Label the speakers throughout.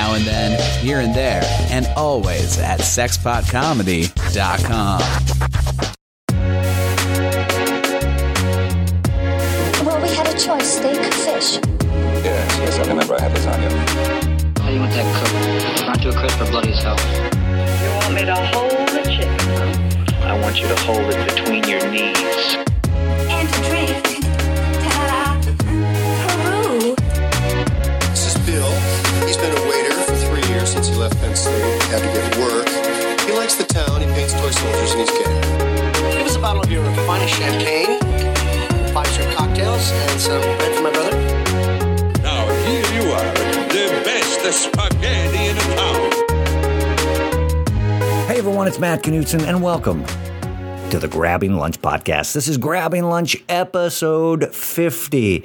Speaker 1: now and then, here and there, and always at sexpotcomedy.com.
Speaker 2: Well, we had a choice steak or fish.
Speaker 3: Yes, yes, I remember I had lasagna.
Speaker 4: How do you want that cooked? Not too crisp or bloody as hell?
Speaker 5: You want me to hold the chicken?
Speaker 6: I want you to hold it between your knees.
Speaker 7: Had to get work. He likes the town. He paints toy soldiers, and he's gay.
Speaker 8: Give us a bottle of your finest champagne, five shrimp cocktails, and some bread for my brother.
Speaker 9: Now here you are, the best spaghetti in town.
Speaker 10: Hey everyone, it's Matt Knutson, and welcome to the Grabbing Lunch Podcast. This is Grabbing Lunch episode 50.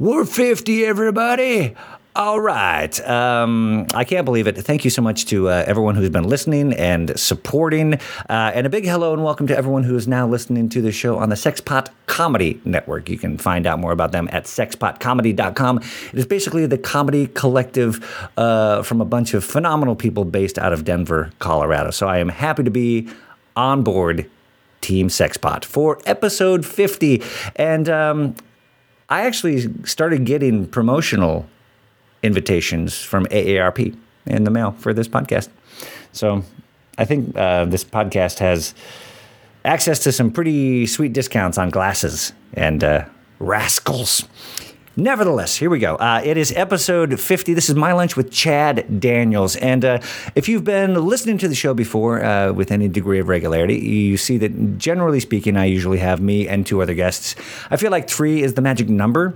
Speaker 10: We're 50, everybody. All right. Um, I can't believe it. Thank you so much to uh, everyone who's been listening and supporting. Uh, and a big hello and welcome to everyone who is now listening to the show on the Sexpot Comedy Network. You can find out more about them at sexpotcomedy.com. It is basically the comedy collective uh, from a bunch of phenomenal people based out of Denver, Colorado. So I am happy to be on board Team Sexpot for episode 50. And um, I actually started getting promotional invitations from AARP in the mail for this podcast. So I think uh, this podcast has access to some pretty sweet discounts on glasses and uh, rascals. Nevertheless, here we go. Uh, it is episode 50. This is My Lunch with Chad Daniels. And uh, if you've been listening to the show before uh, with any degree of regularity, you see that generally speaking, I usually have me and two other guests. I feel like three is the magic number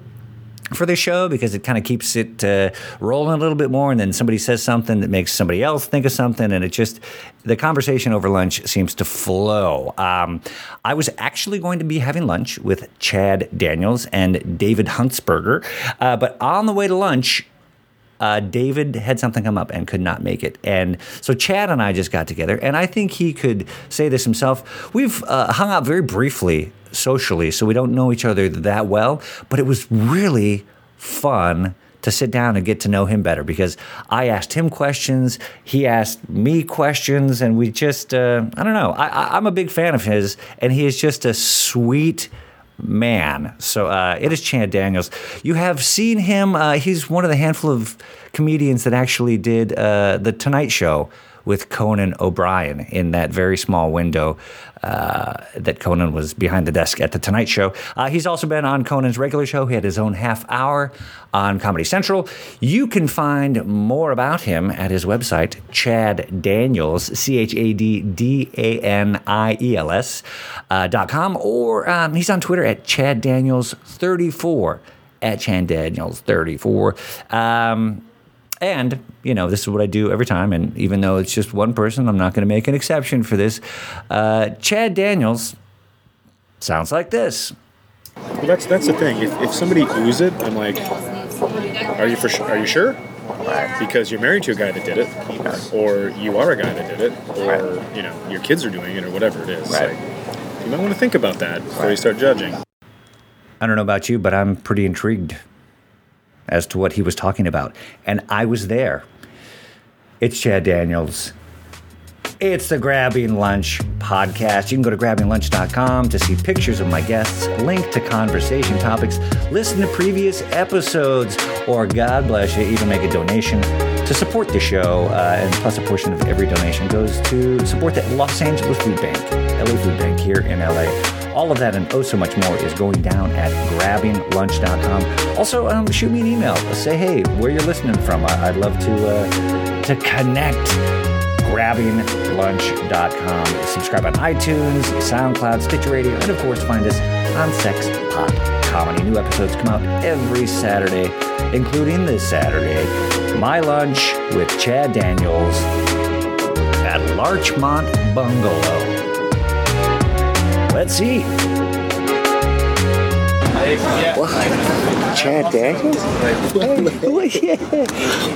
Speaker 10: for this show because it kind of keeps it uh, rolling a little bit more and then somebody says something that makes somebody else think of something and it just the conversation over lunch seems to flow um, i was actually going to be having lunch with chad daniels and david huntsberger uh, but on the way to lunch uh, David had something come up and could not make it. And so Chad and I just got together, and I think he could say this himself. We've uh, hung out very briefly socially, so we don't know each other that well, but it was really fun to sit down and get to know him better because I asked him questions, he asked me questions, and we just, uh, I don't know, I, I'm a big fan of his, and he is just a sweet man. So uh, it is Chad Daniels. You have seen him. Uh, he's one of the handful of comedians that actually did uh, the Tonight Show with Conan O'Brien in that very small window uh, that Conan was behind the desk at the Tonight Show. Uh, he's also been on Conan's regular show. He had his own half hour on Comedy Central. You can find more about him at his website, Chad Daniels, C H A D D A N I E L S uh, dot com, or um, he's on Twitter at Chad Daniels 34 at Chad Daniels 34. Um, and, you know, this is what I do every time. And even though it's just one person, I'm not going to make an exception for this. Uh, Chad Daniels sounds like this.
Speaker 11: Well, that's that's the thing. If, if somebody oohs it, I'm like, are you for sure? are you sure? Because you're married to a guy that did it, or you are a guy that did it, or you know your kids are doing it, or whatever it is.
Speaker 10: Right.
Speaker 11: Like, you might want to think about that before you start judging.
Speaker 10: I don't know about you, but I'm pretty intrigued as to what he was talking about. And I was there. It's Chad Daniels. It's the Grabbing Lunch podcast. You can go to grabbinglunch.com to see pictures of my guests, link to conversation topics, listen to previous episodes, or God bless you, even make a donation to support the show. Uh, and plus, a portion of every donation goes to support the Los Angeles Food Bank, LA Food Bank here in LA. All of that and oh so much more is going down at grabbinglunch.com. Also, um, shoot me an email. Say, hey, where you're listening from. I- I'd love to uh, to connect. Grabbinglunch.com. Subscribe on iTunes, SoundCloud, Stitcher Radio, and of course, find us on Sex Pop Comedy. New episodes come out every Saturday, including this Saturday. My lunch with Chad Daniels at Larchmont Bungalow. Let's see. Chad Daniels? Yeah.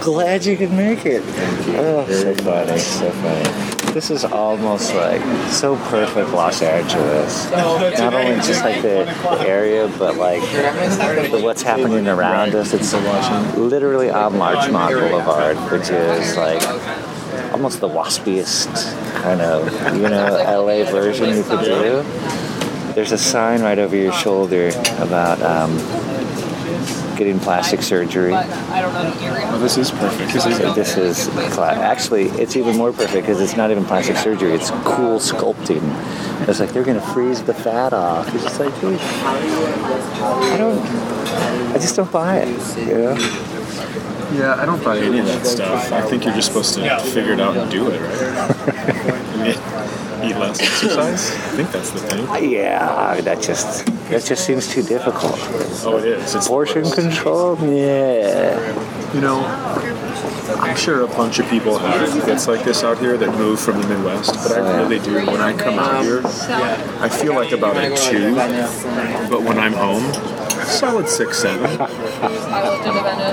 Speaker 10: Glad you could make it. Oh, so funny, so funny. This is almost like so perfect Los Angeles. Not only just like the area, but like the, what's happening around us. It's literally on Larchmont Boulevard, which is like almost the waspiest kind of, you know, LA version you could do. There's a sign right over your shoulder about um, getting plastic surgery.
Speaker 11: Oh, this is perfect. This is
Speaker 10: this is cla- actually it's even more perfect because it's not even plastic surgery. It's cool sculpting. It's like they're gonna freeze the fat off. It's just like, dude, I don't, I just don't buy it. You know?
Speaker 11: Yeah, I don't buy any of that stuff. I think you're just supposed to figure it out and do it, right? I mean, eat less, exercise. I think that's the thing.
Speaker 10: Uh, yeah, that just that just seems too difficult.
Speaker 11: Oh, it is. It's
Speaker 10: Portion control, yeah.
Speaker 11: You know, I'm sure a bunch of people have it's like this out here that move from the Midwest, but I really do. When I come out here, I feel like about a two, but when I'm home, solid six, seven.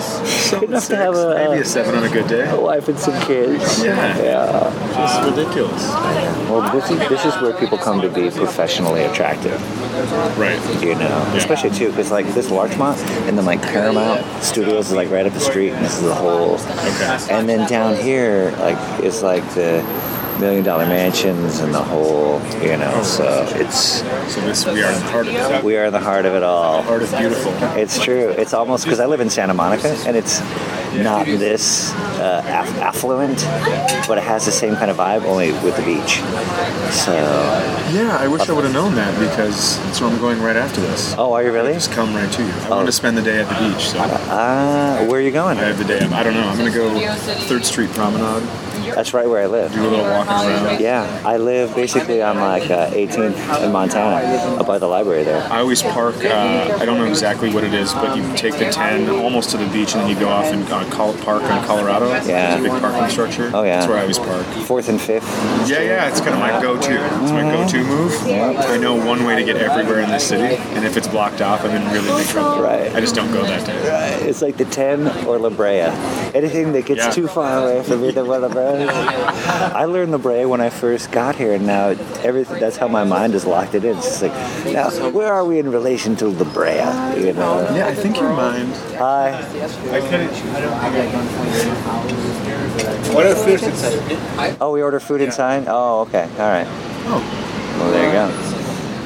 Speaker 11: Solid
Speaker 10: Enough to
Speaker 11: six,
Speaker 10: have a-
Speaker 11: maybe a seven on a good day.
Speaker 10: A wife and some kids.
Speaker 11: Yeah.
Speaker 10: Yeah.
Speaker 11: Just ridiculous.
Speaker 10: Well, this is this is where people come to be professionally attractive.
Speaker 11: Right.
Speaker 10: You know, especially too, because like this Larchmont and then like Paramount Studios is like right up the street, and this is the whole. And then down here, like is like the million dollar mansions and the whole, you know. So it's
Speaker 11: So this we are in the heart of it.
Speaker 10: we are in the heart of it all.
Speaker 11: Heart of beautiful.
Speaker 10: It's true. It's almost because I live in Santa Monica, and it's not this uh, aff- affluent, but it has the same kind of vibe, only with the beach. So,
Speaker 11: Yeah, I wish I would have known that because that's where I'm going right after this.
Speaker 10: oh, are you really?
Speaker 11: Just come right to you. I want to spend the day at the beach, so
Speaker 10: Ah, where are you going?
Speaker 11: I have the day. I don't know. I'm gonna go Third Street Promenade,
Speaker 10: That's right where I live.
Speaker 11: do a little walking around.
Speaker 10: Yeah, I live basically on like uh, 18th in Montana, up by the library there.
Speaker 11: I always park. Uh, I don't know exactly what it is, but you take the 10 almost to the beach, and then you go off and uh, call, park in Colorado.
Speaker 10: Yeah.
Speaker 11: There's a big parking structure.
Speaker 10: Oh, yeah.
Speaker 11: That's where I always park.
Speaker 10: Fourth and fifth.
Speaker 11: Yeah, yeah. It's kind of my go-to. It's my go-to move. I know one way to get everywhere in this city, and if it's blocked off, I'm in really big trouble.
Speaker 10: Right.
Speaker 11: I just don't go that day.
Speaker 10: It's like the 10 or La Brea. Anything that gets
Speaker 11: Yeah.
Speaker 10: too far away from either one of those. I learned the Brea when I first got here, and now everything. That's how my mind is locked it in. It's just like, now, where are we in relation to the Brea? You know?
Speaker 11: Yeah, I think your mind.
Speaker 10: Hi. I couldn't.
Speaker 11: What if this?
Speaker 10: Oh, we order food inside? Oh, okay. All right.
Speaker 11: Oh,
Speaker 10: Well, there you go.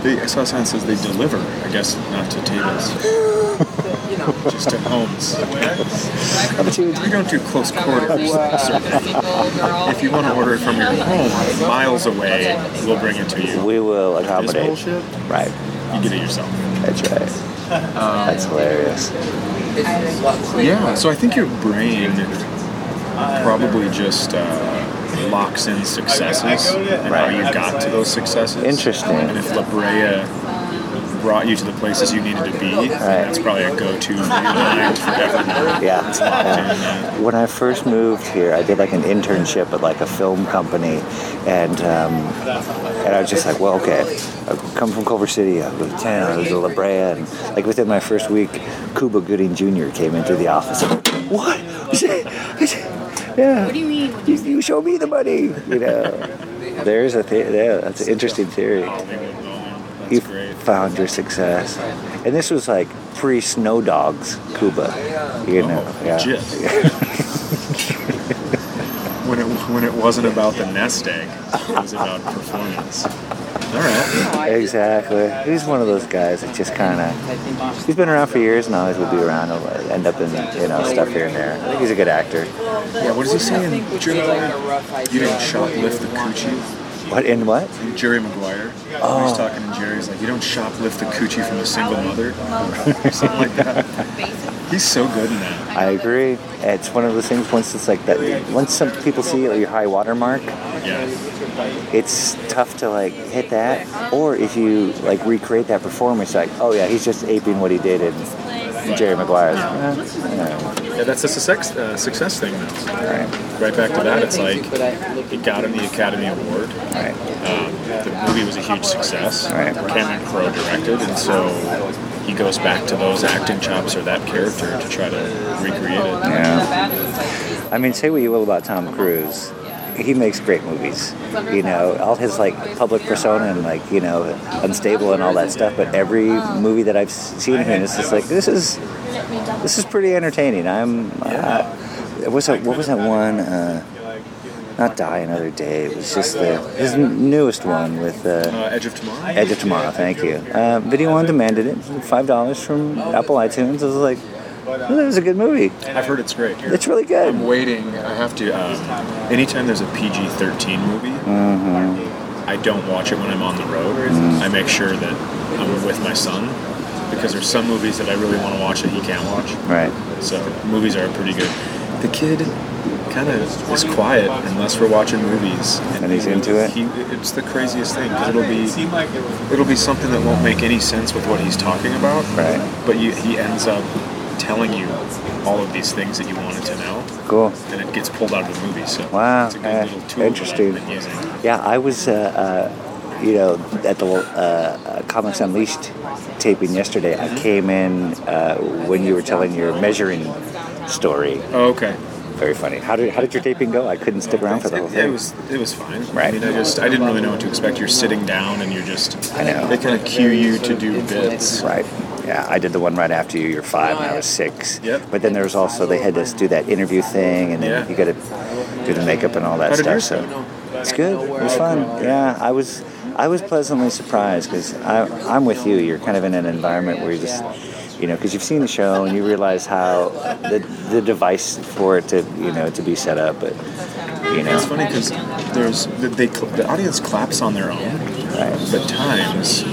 Speaker 11: they, I saw a sign that says they deliver. I guess not to tables, just to homes. We don't do close quarters. if you want to order it from your home, miles away, we'll bring it to you.
Speaker 10: We will
Speaker 11: This
Speaker 10: accommodate.
Speaker 11: bullshit,
Speaker 10: Right.
Speaker 11: you get it yourself.
Speaker 10: That's right. That's hilarious.
Speaker 11: Yeah, so I think your brain probably just uh, locks in successes and how you got to those successes.
Speaker 10: Interesting.
Speaker 11: And if La Brea brought you to the places you needed to be, that's probably a go-to in your mind forever.
Speaker 10: Yeah. yeah. When I first moved here, I did like an internship at like a film company, and um, and I was just like, well, okay, I come from Culver City, I go to town, I go to La Brea, and like within my first week, Cuba Gooding Jr. came into the office. Like, what? I said- I said, yeah. What do you mean? You, you show me the money. You know. There's a th- yeah, that's an interesting theory. You found your success, and this was like pre-Snow Dogs, Cuba. You know, yeah.
Speaker 11: When it when it wasn't about the nest egg, it was about performance. All right.
Speaker 10: Exactly. He's one of those guys that just kind of. He's been around for years and always will be around. Uh, end up in you know stuff here and there. I think he's a good actor.
Speaker 11: Yeah. What does he say in? You didn't shoplift the coochie.
Speaker 10: What in what?
Speaker 11: In Jerry Maguire.
Speaker 10: Oh.
Speaker 11: He's talking to Jerry. He's like, you don't shoplift the coochie from a single mother, or something like that. He's so good in that.
Speaker 10: I agree. It's one of those things. Once it's like that. Once some people see your high water mark,
Speaker 11: Yeah.
Speaker 10: it's tough to like hit that. Or if you like recreate that performance, like, oh yeah, he's just aping what he did in Jerry Maguire's. You.
Speaker 11: Yeah, that's a success, uh, success thing now.
Speaker 10: Right.
Speaker 11: Right back to that, it's like it got him the Academy Award.
Speaker 10: Right.
Speaker 11: Um, the movie was a huge success.
Speaker 10: Right.
Speaker 11: Cameron Crowe directed, and so he goes back to those acting chops or that character to try to recreate it.
Speaker 10: Yeah. I mean, say what you will about Tom Cruise. He makes great movies. You know, all his like public persona and like, you know, unstable and all that stuff, but every movie that I've seen him in is just like this is this is pretty entertaining. I'm uh, what's that what was that one uh, not Die Another Day. It was just the his newest one with uh,
Speaker 11: Uh, Edge of Tomorrow.
Speaker 10: Edge of Tomorrow. Thank you. Uh, Video on demand did it. Five dollars from Apple iTunes. I was like, oh, that was a good movie.
Speaker 11: I've heard it's great.
Speaker 10: It's really good.
Speaker 11: I'm waiting. I have to. Um, anytime there's a PG-13 movie,
Speaker 10: Mm-hmm.
Speaker 11: I don't watch it when I'm on the road. I make sure that I'm with my son because there's some movies that I really want to watch that he can't watch.
Speaker 10: Right.
Speaker 11: So movies are pretty good. The kid kind of is quiet unless we're watching movies,
Speaker 10: And he's into it?
Speaker 11: He, it's the craziest thing 'cause it'll be it'll be something that won't make any sense with what he's talking about.
Speaker 10: Right.
Speaker 11: But you, he ends up telling you all of these things that you wanted to know,
Speaker 10: Cool.
Speaker 11: and it gets pulled out of the movie. So
Speaker 10: Wow,
Speaker 11: it's a good
Speaker 10: eh,
Speaker 11: little tool
Speaker 10: interesting.
Speaker 11: that I've been using.
Speaker 10: Yeah, I was, uh, uh, you know, at the uh, uh, Comics Unleashed taping yesterday. I came in uh, when you were telling your measuring story.
Speaker 11: Oh, okay.
Speaker 10: Very funny. How did how did your taping go? I couldn't stick around for the whole
Speaker 11: It,
Speaker 10: thing.
Speaker 11: it was it was fine.
Speaker 10: Right.
Speaker 11: I mean, I just I didn't really know what to expect. You're sitting down and you're just.
Speaker 10: I know.
Speaker 11: They kind of cue you to do bits.
Speaker 10: Right. Yeah, I did the one right after you. You're five, and I was six.
Speaker 11: Yep.
Speaker 10: But then there was also they had to do that interview thing, and then
Speaker 11: Yeah.
Speaker 10: you got to do the makeup and all that stuff. So it's good. It was fun. Yeah, I was I was pleasantly surprised because I'm with you. You're kind of in an environment where you just you know because you've seen the show and you realize how the the device for it to you know to be set up, but you know.
Speaker 11: It's funny because there's the, they the audience claps on their own, but times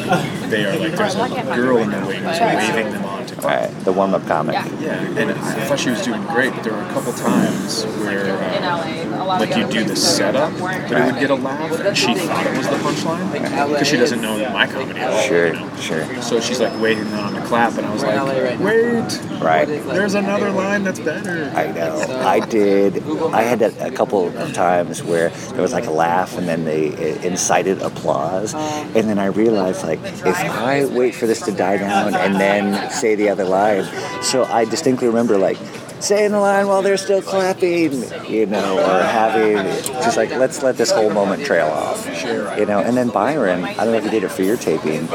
Speaker 11: they are like there's a girl in the wings waving them.
Speaker 10: Right, the warm-up comic.
Speaker 11: Yeah, yeah, and I thought she was doing great, but there were a couple times where uh, like you do the setup, but it would get a laugh, and she thought it was the punchline because she doesn't know my comedy at all.
Speaker 10: Sure,
Speaker 11: you know?
Speaker 10: sure.
Speaker 11: So she's like waiting on the clap, and I was like, wait,
Speaker 10: Right.
Speaker 11: there's another line that's better.
Speaker 10: I know. I did. I had a, a couple of times where there was like a laugh and then they uh, incited applause. And then I realized, like, if I wait for this to die down and then say the other line. So I distinctly remember, like, saying the line while they're still clapping, you know, or having just like, let's let this whole moment trail off. You know, and then Byron, I don't know if you did it for your taping,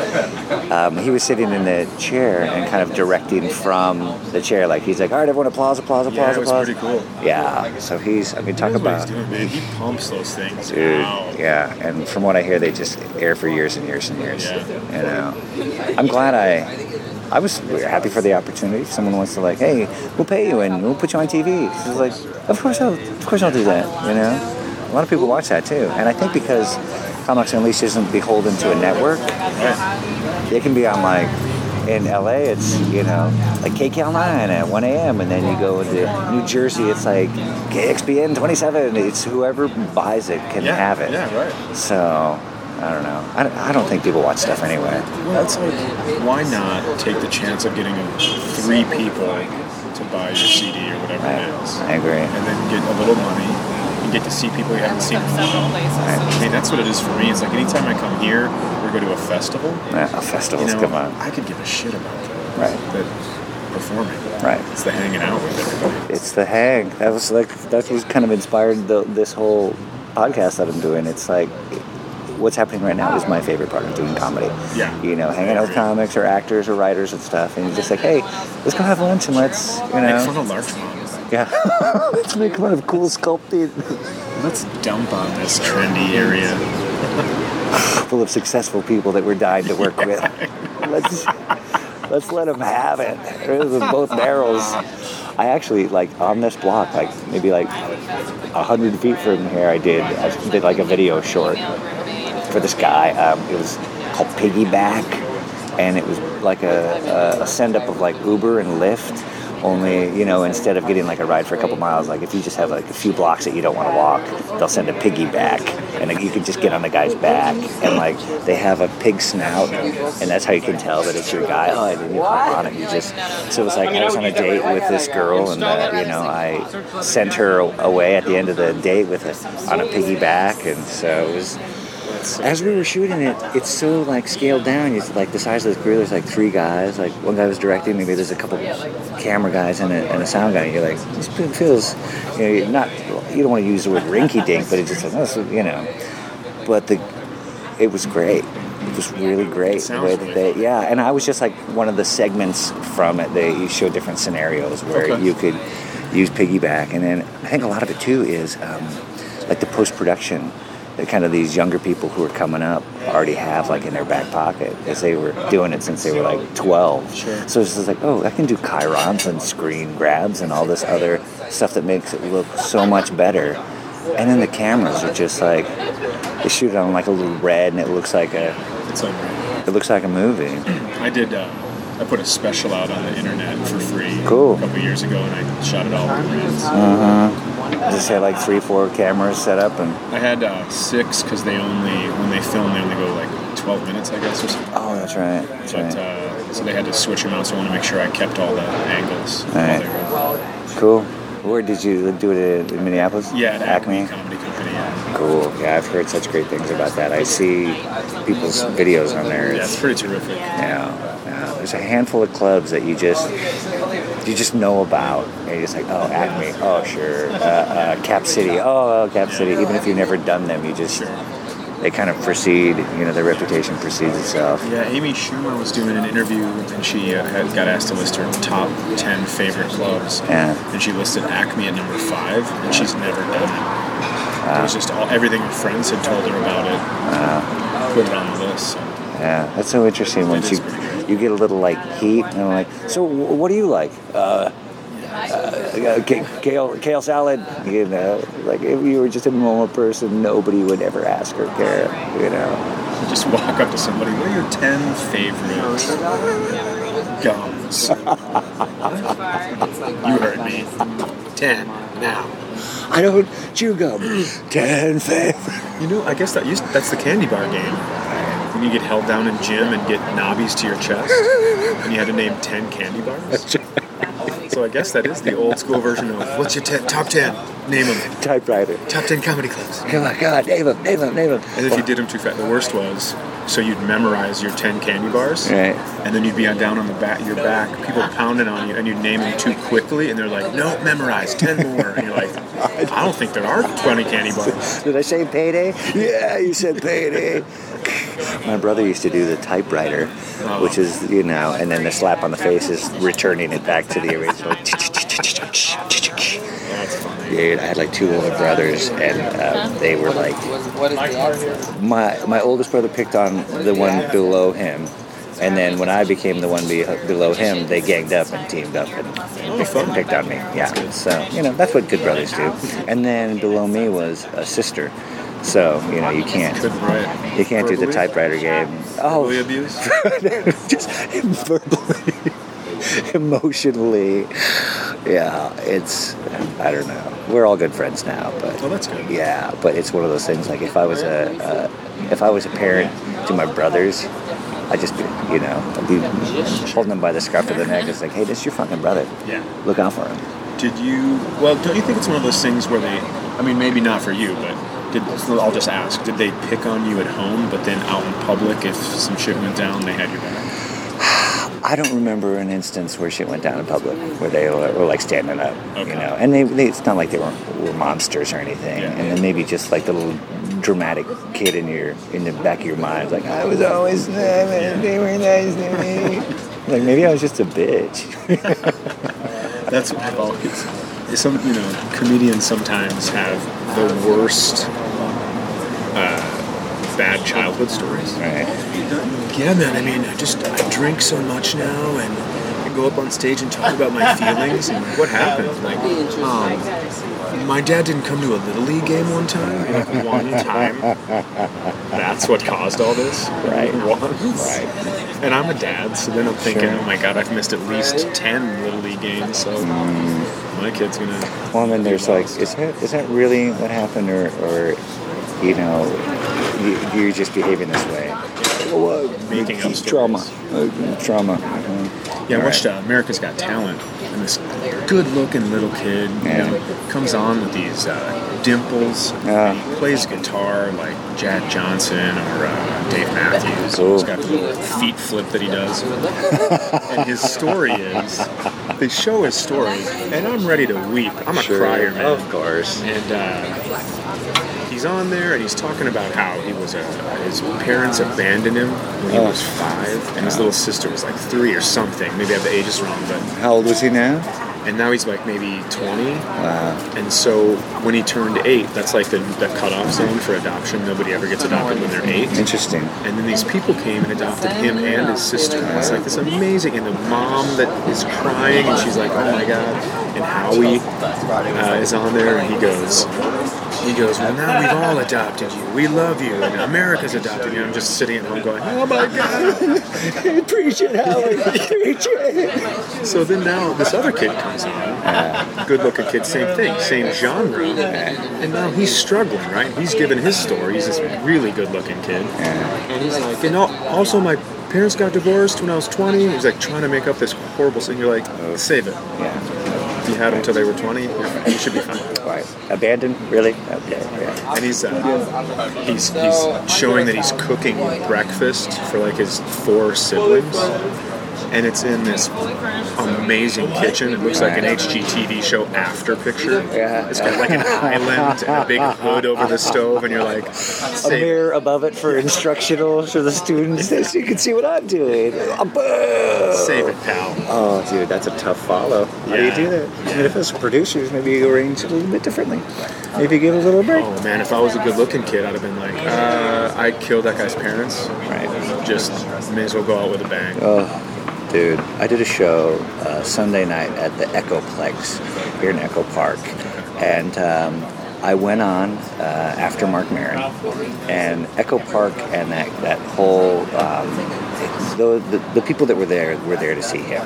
Speaker 10: um, he was sitting in the chair and kind of directing from the chair. Like, he's like, all right, everyone, applause, applause, applause,
Speaker 11: Yeah, it was
Speaker 10: applause.
Speaker 11: pretty cool.
Speaker 10: Yeah, so he's, I mean, talk
Speaker 11: He knows what
Speaker 10: about.
Speaker 11: doing, man. He pumps those things.
Speaker 10: Dude,
Speaker 11: Wow.
Speaker 10: yeah, and from what I hear, they just air for years and years and years.
Speaker 11: Yeah.
Speaker 10: You know, I'm glad I, I was happy for the opportunity. If someone wants to like, hey, we'll pay you and we'll put you on TV. She's like, of course I'll, of course I'll do that. You know, a lot of people watch that too, and I think because Comics Unleashed isn't beholden to a network, it can be on like. In LA, it's you know like KCAL 9 at 1 a.m. and then you go into New Jersey, it's like KXBN 27. It's whoever buys it can
Speaker 11: Yeah,
Speaker 10: have it.
Speaker 11: yeah, right.
Speaker 10: So I don't know. I don't, I don't think people watch stuff anyway.
Speaker 11: Well, it's like, why not take the chance of getting three people to buy your CD or whatever
Speaker 10: Right.
Speaker 11: it is,
Speaker 10: I agree.
Speaker 11: and then get a little money and get to see people you haven't seen in a while. I mean, that's what it is for me. It's like anytime I come here or go to a festival,
Speaker 10: Yeah, a
Speaker 11: you know,
Speaker 10: come on.
Speaker 11: I could give a shit about that.
Speaker 10: Right.
Speaker 11: That performing.
Speaker 10: Right.
Speaker 11: It's the hanging out with everybody.
Speaker 10: It's the hang. That was like that was kind of inspired the, this whole podcast that I'm doing. It's like what's happening right now is my favorite part of doing comedy.
Speaker 11: Yeah.
Speaker 10: You know, hanging out with comics or actors or writers and stuff, and you're just like, hey, let's go have lunch and let's, you
Speaker 11: Make fun
Speaker 10: know,
Speaker 11: of Larchmont.
Speaker 10: yeah, let's make fun of cool sculpting,
Speaker 11: Let's dump on this trendy area.
Speaker 10: full of successful people that we're dying to work with. Let's let's let them have it. There's both barrels. I actually like on this block, like maybe like a hundred feet from here. I did I did like a video short for this guy. Um, it was called Piggyback, and it was like a, a, send up of like Uber and Lyft. Only, you know, instead of getting like a ride for a couple miles, like if you just have like a few blocks that you don't want to walk, they'll send a piggyback, and you can just get on the guy's back, and like they have a pig snout, and that's how you can tell that it's your guy. Oh, and then you hop on it, you just. So it was like I was on a date with this girl, and uh, you know I sent her away at the end of the date with a on a piggyback, and so it was as we were shooting it, it's so like scaled down. It's like the size of the crew. There's like three guys. Like one guy was directing. Maybe there's a couple camera guys and a, and a sound guy. And you're like, this feels, you know, you're not. You don't want to use the word rinky dink, but it's just like, oh, you know. But the, it was great. It was really great the way that they, yeah. And I was just like one of the segments from it. They you show different scenarios where
Speaker 11: Okay.
Speaker 10: you could use piggyback, and then I think a lot of it too is um, like the post production. That kind of these younger people who are coming up already have like in their back pocket as they were doing it since they were like 12.
Speaker 11: Sure.
Speaker 10: So it's just like, oh, I can do chyrons and screen grabs and all this other stuff that makes it look so much better. And then the cameras are just like they shoot it on like a little red, and it looks like a it looks like a movie.
Speaker 11: I did. Uh, I put a special out on the internet for free
Speaker 10: Cool.
Speaker 11: a couple years ago, and I shot it all with reds.
Speaker 10: Uh huh. Just had like three, four cameras set up, and
Speaker 11: I had uh, six because they only when they film they only go like 12 minutes, I guess, or something.
Speaker 10: oh, that's right. That's
Speaker 11: But
Speaker 10: right.
Speaker 11: uh, so they had to switch them out. So I want to make sure I kept all the angles. while
Speaker 10: Right. Cool. Where did you do it in Minneapolis?
Speaker 11: Yeah, at Acme. Comedy Company. Yeah.
Speaker 10: Cool. Yeah, I've heard such great things about that. I see people's videos on there.
Speaker 11: yeah, it's pretty terrific.
Speaker 10: Yeah. There's a handful of clubs that you just you just know about. And you're just like, oh, Acme, oh sure, uh, uh, Cap City, oh, Cap City. Even if you've never done them, you just they kind of proceed. You know, their reputation precedes itself.
Speaker 11: Yeah, Amy Schumer was doing an interview and she uh, had got asked to list her top 10 favorite clubs.
Speaker 10: Yeah.
Speaker 11: And she listed Acme at number five, and she's never done it. It was just all everything her friends had told her about it. Put it on the list. So.
Speaker 10: Yeah, that's so interesting once you you get a little like heat and I'm like, so what do you like? Uh, uh, k- kale, kale salad. You know, like if you were just a normal person, nobody would ever ask or care. You know.
Speaker 11: Just walk up to somebody. What are your 10 favorite gums? you heard me. 10 now.
Speaker 10: I don't chew gum. Ten favorite.
Speaker 11: You know, I guess that used, that's the candy bar game. When you get held down in gym and get knobbies to your chest, and you had to name 10 candy bars. So I guess that is the old school version of what's your ten, top 10? Name them.
Speaker 10: Typewriter.
Speaker 11: Top 10 comedy clubs.
Speaker 10: Oh Come on, God, name them, name them, name them.
Speaker 11: And if you did them too fast, the worst was so you'd memorize your 10 candy bars,
Speaker 10: Right.
Speaker 11: and then you'd be on, down on the back, your back, people pounding on you, and you'd name them too quickly, and they're like, no, memorize 10 more. And you're like, I don't think there are 20 candy bars.
Speaker 10: Did I say payday? Yeah, you said payday. My brother used to do the typewriter, which is, you know, and then the slap on the face is returning it back to the original. Dude, I had like two older brothers, and uh, they were like, my my oldest brother picked on the one below him, and then when I became the one be- below him, they ganged up and teamed up and, and picked, picked on me. Yeah, so you know that's what good brothers do. And then below me was a sister, so you know you can't you can't do the typewriter game. Oh,
Speaker 11: Verbally abused?
Speaker 10: just verbally, emotionally. Yeah, it's I don't know. We're all good friends now, but
Speaker 11: Oh, that's good.
Speaker 10: yeah, but it's one of those things. Like if I was a uh, if I was a parent to my brothers, I'd just you know I'd be holding them by the scruff of the neck. It's like, hey, this is your fucking brother.
Speaker 11: Yeah.
Speaker 10: Look out for him.
Speaker 11: Did you? Well, don't you think it's one of those things where they? I mean, maybe not for you, but did I'll just ask? Did they pick on you at home, but then out in public, if some shit went down, they had your back?
Speaker 10: I don't remember an instance where shit went down in public where they were, were like standing up, you know. And they, they it's not like they were, were monsters or anything.
Speaker 11: Yeah.
Speaker 10: And then maybe just like the little dramatic kid in your in the back of your mind, like I was always they were nice to me. like maybe I was just a bitch.
Speaker 11: That's what I've always. Some you know, comedians sometimes have the worst uh, bad childhood stories.
Speaker 10: right.
Speaker 11: Yeah, man. I mean, I just I drink so much now, and I go up on stage and talk about my feelings. And what happened? Like, um, my dad didn't come to a little league game one time. Like one time. That's what caused all this.
Speaker 10: Right.
Speaker 11: Once.
Speaker 10: Right.
Speaker 11: And I'm a dad, so then I'm thinking,
Speaker 10: Sure.
Speaker 11: oh my god, I've missed at least ten little league games. So my kid's gonna.
Speaker 10: Well, and then there's like, is that is that really what happened, or or you know, you, you're just behaving this way? Well, uh,
Speaker 11: Making up
Speaker 10: trauma, uh, trauma. uh,
Speaker 11: Yeah, I
Speaker 10: Right.
Speaker 11: watched uh, America's Got Talent, and this good-looking little kid you know, comes on with these uh, dimples.
Speaker 10: Yeah.
Speaker 11: He plays guitar like Jack Johnson or uh, Dave Matthews.
Speaker 10: Ooh.
Speaker 11: He's got the little feet flip that he does. and his story is, they show his story, and I'm ready to weep. I'm a crier, man.
Speaker 10: Of course.
Speaker 11: And uh, he's on there and he's talking about how he was a, his parents abandoned him when he
Speaker 10: Oh.
Speaker 11: was five, and his little sister was like three or something. Maybe I have the ages wrong, but
Speaker 10: How old was he now?
Speaker 11: And now he's like maybe 20.
Speaker 10: Wow.
Speaker 11: And so when he turned eight, that's like the, the cutoff zone for adoption. Nobody ever gets adopted when they're eight.
Speaker 10: Interesting.
Speaker 11: And then these people came and adopted him and his sister. And it's like this amazing. And the mom that is crying, and she's like, "Oh my god!" And Howie uh, is on there, and he goes, he goes, "Well, now we've all adopted you. We love you, and America's adopted you." I'm just sitting at home going, "Oh my god!"
Speaker 10: Preach it, Howard. Preach it.
Speaker 11: So then now this other kid comes on, good-looking kid, same thing, same genre, and now he's struggling, right? He's giving his story. He's this really good-looking kid, and he's like, and al- also my parents got divorced when I was 20. He's like trying to make up this horrible thing. You're like, oh. save it.
Speaker 10: Yeah.
Speaker 11: If you had them until they were 20, you should be fine.
Speaker 10: Abandoned? Really? Okay. Yeah.
Speaker 11: And he's uh, he's he's showing that he's cooking breakfast for like his four siblings, and it's in this amazing kitchen. It looks like an HGTV show after picture.
Speaker 10: Yeah.
Speaker 11: It's got like an island and a big hood over the stove, and you're like,
Speaker 10: A
Speaker 11: it.
Speaker 10: mirror above it for instructional for the students so you can see what I'm doing.
Speaker 11: Save it, pal.
Speaker 10: Oh, dude, that's a tough follow. How do you do that? I mean, if it's producers, maybe you arrange it a little bit differently. Maybe give a little break.
Speaker 11: Oh man, if I was a good-looking kid, I'd have been like, uh, I killed that guy's parents.
Speaker 10: Right.
Speaker 11: Just may as well go out with a bang.
Speaker 10: Oh, dude, I did a show uh, Sunday night at the Echoplex here in Echo Park, and um, I went on uh, after Marc Maron, and Echo Park and that that whole um, the, the the people that were there were there to see him,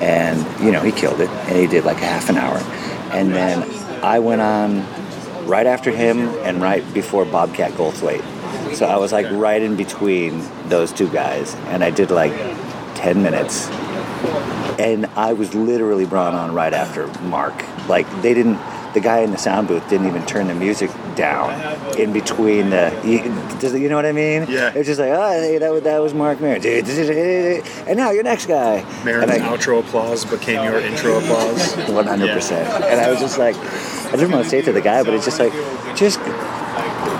Speaker 10: and you know he killed it, and he did like a half an hour, and then I went on right after him and right before Bobcat Goldthwait. So I was like right in between those two guys, and I did like 10 minutes. And I was literally brought on right after Marc. Like, they didn't, the guy in the sound booth didn't even turn the music down in between the, you, you know what I mean?
Speaker 11: Yeah.
Speaker 10: It's just like, oh, hey, that, was- that was Marc Maron. And now your next guy.
Speaker 11: Maron's outro applause became your intro applause.
Speaker 10: one hundred percent. And I was just like, I didn't want to say it to the guy, but it's just like, just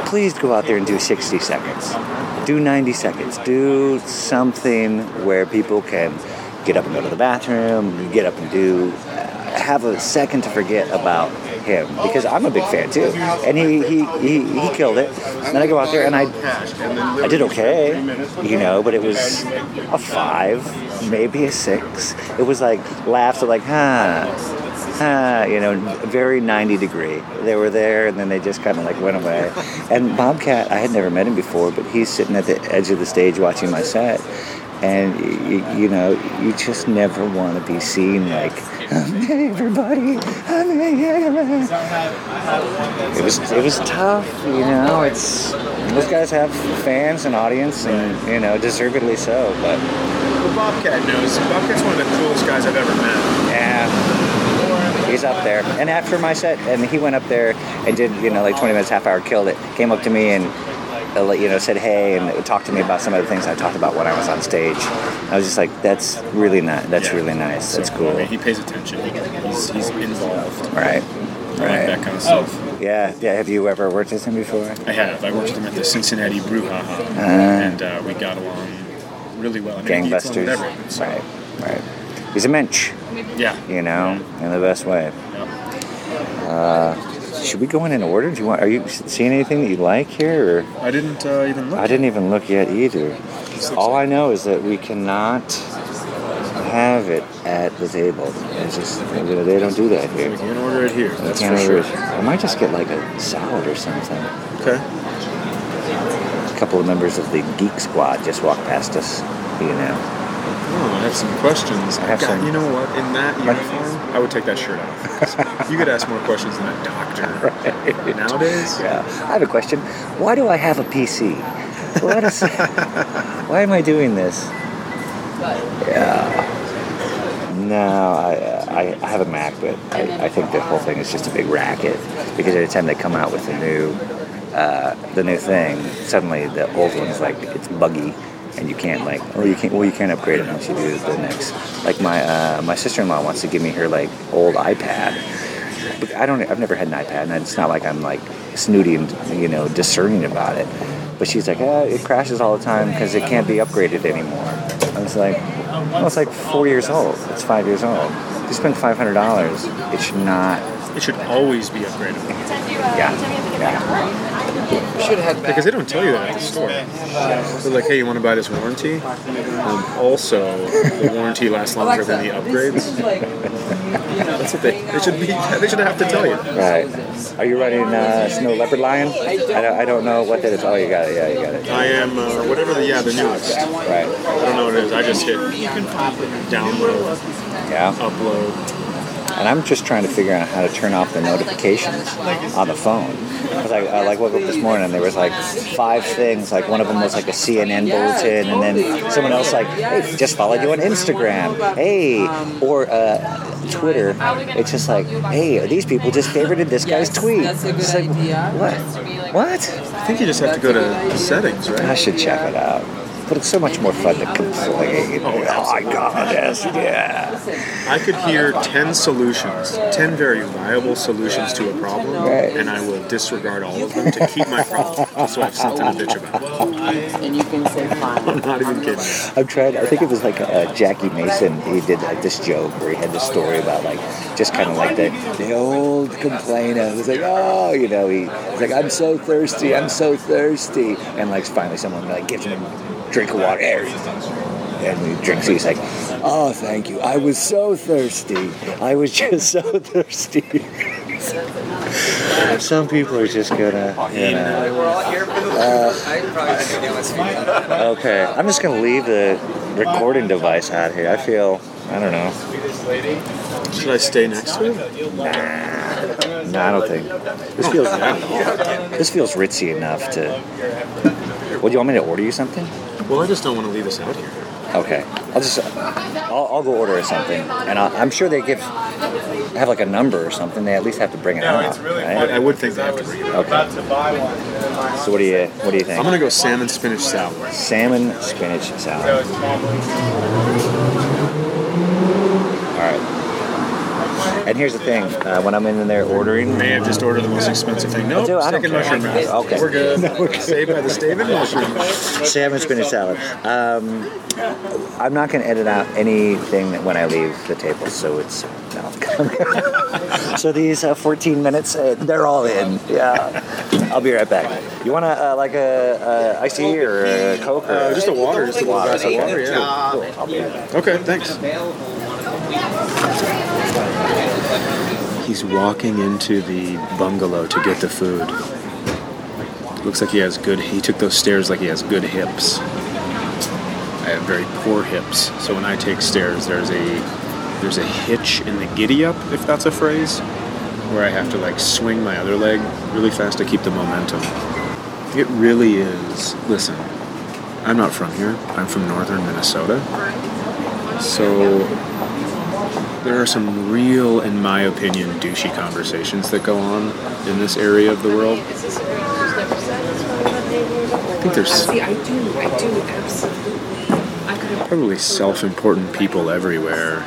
Speaker 10: please go out there and do sixty seconds, do ninety seconds, do something where people can get up and go to the bathroom, get up and do, uh, have a second to forget about him because I'm a big fan too, and he he he, he killed it. And then I go out there and I I did okay, you know, but it was a five, maybe a six. It was like laughs are like, huh, you know, very 90 degree. They were there and then they just kind of like went away. And Bobcat, I had never met him before, but he's sitting at the edge of the stage watching my set. And you, you know, you just never want to be seen like, hey everybody, it was it was tough, you know. It's those guys have fans and audience, and you know, deservedly so. But
Speaker 11: Well, Bobcat knows. Bobcat's one of the coolest guys I've ever met.
Speaker 10: yeah, he's up there. And after my set, and he went up there and did you know like 20 minutes, half hour, killed it. Came up to me and. uh, You know, said hey and talked to me about some of the things I talked about when I was on stage. I was just like, "That's really nice. That's
Speaker 11: Yeah.
Speaker 10: really nice.
Speaker 11: So,
Speaker 10: That's cool."
Speaker 11: I mean, he pays attention. He's, he's involved.
Speaker 10: Right,
Speaker 11: I like
Speaker 10: right.
Speaker 11: that kind of stuff.
Speaker 10: Yeah, yeah. Have you ever worked with him before?
Speaker 11: I have. I worked with him at the Cincinnati Brouhaha,
Speaker 10: Uh.
Speaker 11: and uh, we got along really well. I mean, he gets along with
Speaker 10: Gangbusters.
Speaker 11: everyone, so,
Speaker 10: Right, right. He's a mensch,
Speaker 11: Yeah.
Speaker 10: you know, in the best way.
Speaker 11: yeah.
Speaker 10: Uh, should we go in in order? Do you want? Are you seeing anything that you like here? Or
Speaker 11: I didn't uh, even look.
Speaker 10: I didn't even look yet either. All I know is that we cannot have it at the table. It's just they don't do that
Speaker 11: We
Speaker 10: here.
Speaker 11: can order it here. That's for sure.
Speaker 10: it. I might just get like a salad or something.
Speaker 11: Okay.
Speaker 10: A couple of members of the Geek Squad just walked past us. You know.
Speaker 11: Oh, I have some questions.
Speaker 10: I have
Speaker 11: God,
Speaker 10: some-
Speaker 11: You know what? In that uniform, I would take that shirt off. you could ask more questions than a doctor. Nowadays,
Speaker 10: Yeah. I have a question. Why do I have a PC? What is, why am I doing this? Yeah. No, I, I, I have a Mac, but I, I think the whole thing is just a big racket because every time they come out with a new uh, the new thing, suddenly the old one's like it's buggy and you can't like or you can't well you can't upgrade it once you do the next. Like my uh, my sister in law wants to give me her like old iPad. But I don't. I've never had an iPad, and it's not like I'm like snooty and you know discerning about it. But she's like, ah, it crashes all the time because it can't be upgraded anymore. I was like, well, it's like four years old. It's five years old. If you spend five hundred dollars, it should not.
Speaker 11: It should always be upgradable.
Speaker 10: Yeah, yeah.
Speaker 8: Should have had
Speaker 11: Because they don't tell you that at the store. They're like, hey, you want to buy this warranty? Um, also, the warranty lasts longer than the upgrades. That's what they, they should be. They should have to tell you.
Speaker 10: Right. Are you running uh, Snow Leopard Lion? I don't, I don't know what that is. Oh, you got it. Yeah, you got it.
Speaker 11: I am uh, whatever the yeah the newest.
Speaker 10: Right.
Speaker 11: I don't know what it is. I just hit download,
Speaker 10: Yeah.
Speaker 11: upload.
Speaker 10: And I'm just trying to figure out how to turn off the notifications on the phone. Because I, I like woke up this morning and there was like five things. Like one of them was like a CNN bulletin, and then someone else like, hey, just followed you on Instagram. Hey, or uh, Twitter. It's just like, hey, these people just favorited this guy's tweet. It's like, what? What?
Speaker 11: I think you just have to go to settings, right?
Speaker 10: I should check it out. But it's so much more fun to complain. Oh, my God, yes, yeah.
Speaker 11: I could hear ten solutions, ten very viable solutions to a problem,
Speaker 10: Right.
Speaker 11: and I will disregard all of them to keep my problem, so I have something to bitch about.
Speaker 5: And you can say fine.
Speaker 11: I'm not even kidding.
Speaker 10: I'm trying. I think it was like uh, Jackie Mason. He did like this joke where he had this story about like just kind of like the the old complainer. It was like, oh, you know, he was like, I'm so thirsty, I'm so thirsty, and like finally someone like gives him a drink of water. And he drinks. He's like, "Oh, thank you. I was so thirsty. I was just so thirsty." Some people are just gonna, you know. Uh, okay, I'm just gonna leave the recording device out here. I feel, I don't know.
Speaker 11: Should I stay next to it?
Speaker 10: No, I don't think. This feels this feels ritzy enough to. Well, do you want me to order you something?
Speaker 11: Well, I just don't want to leave this out here.
Speaker 10: Okay, I'll just I'll, I'll go order something, and i I'm sure they give have like a number or something. They at least have to bring it out,
Speaker 11: I,
Speaker 10: right?
Speaker 11: I would think they have to bring it up.
Speaker 10: Okay. So what do you what do you think?
Speaker 11: I'm gonna go salmon spinach salad.
Speaker 10: Salmon spinach salad. All right. And here's the thing: uh, when I'm in there ordering,
Speaker 11: May have just ordered the most expensive thing. Nope,
Speaker 10: I don't
Speaker 11: steak and mushroom.
Speaker 10: Okay.
Speaker 11: We're good. Saved by the steak and mushroom
Speaker 10: salmon spinach salad. Um, I'm not going to edit out anything when I leave the table, so it's no. so these uh, 14 minutes, uh, they're all in. Yeah, I'll be right back. You want a uh, like a, a iced tea or a coke or
Speaker 11: Uh, just a water, just a little glass of water. Yeah.
Speaker 10: I'll be right back.
Speaker 11: Okay, thanks. He's walking into the bungalow to get the food. Looks like he has good. He took those stairs like he has good hips. I have very poor hips, so when I take stairs, there's a there's a hitch in the giddy up, if that's a phrase, where I have to like swing my other leg really fast to keep the momentum. It really is. Listen, I'm not from here. I'm from northern Minnesota. So there are some real, in my opinion, douchey conversations that go on in this area of the world. I think there's
Speaker 5: See, I do, I do, absolutely. I could
Speaker 11: probably self-important people everywhere,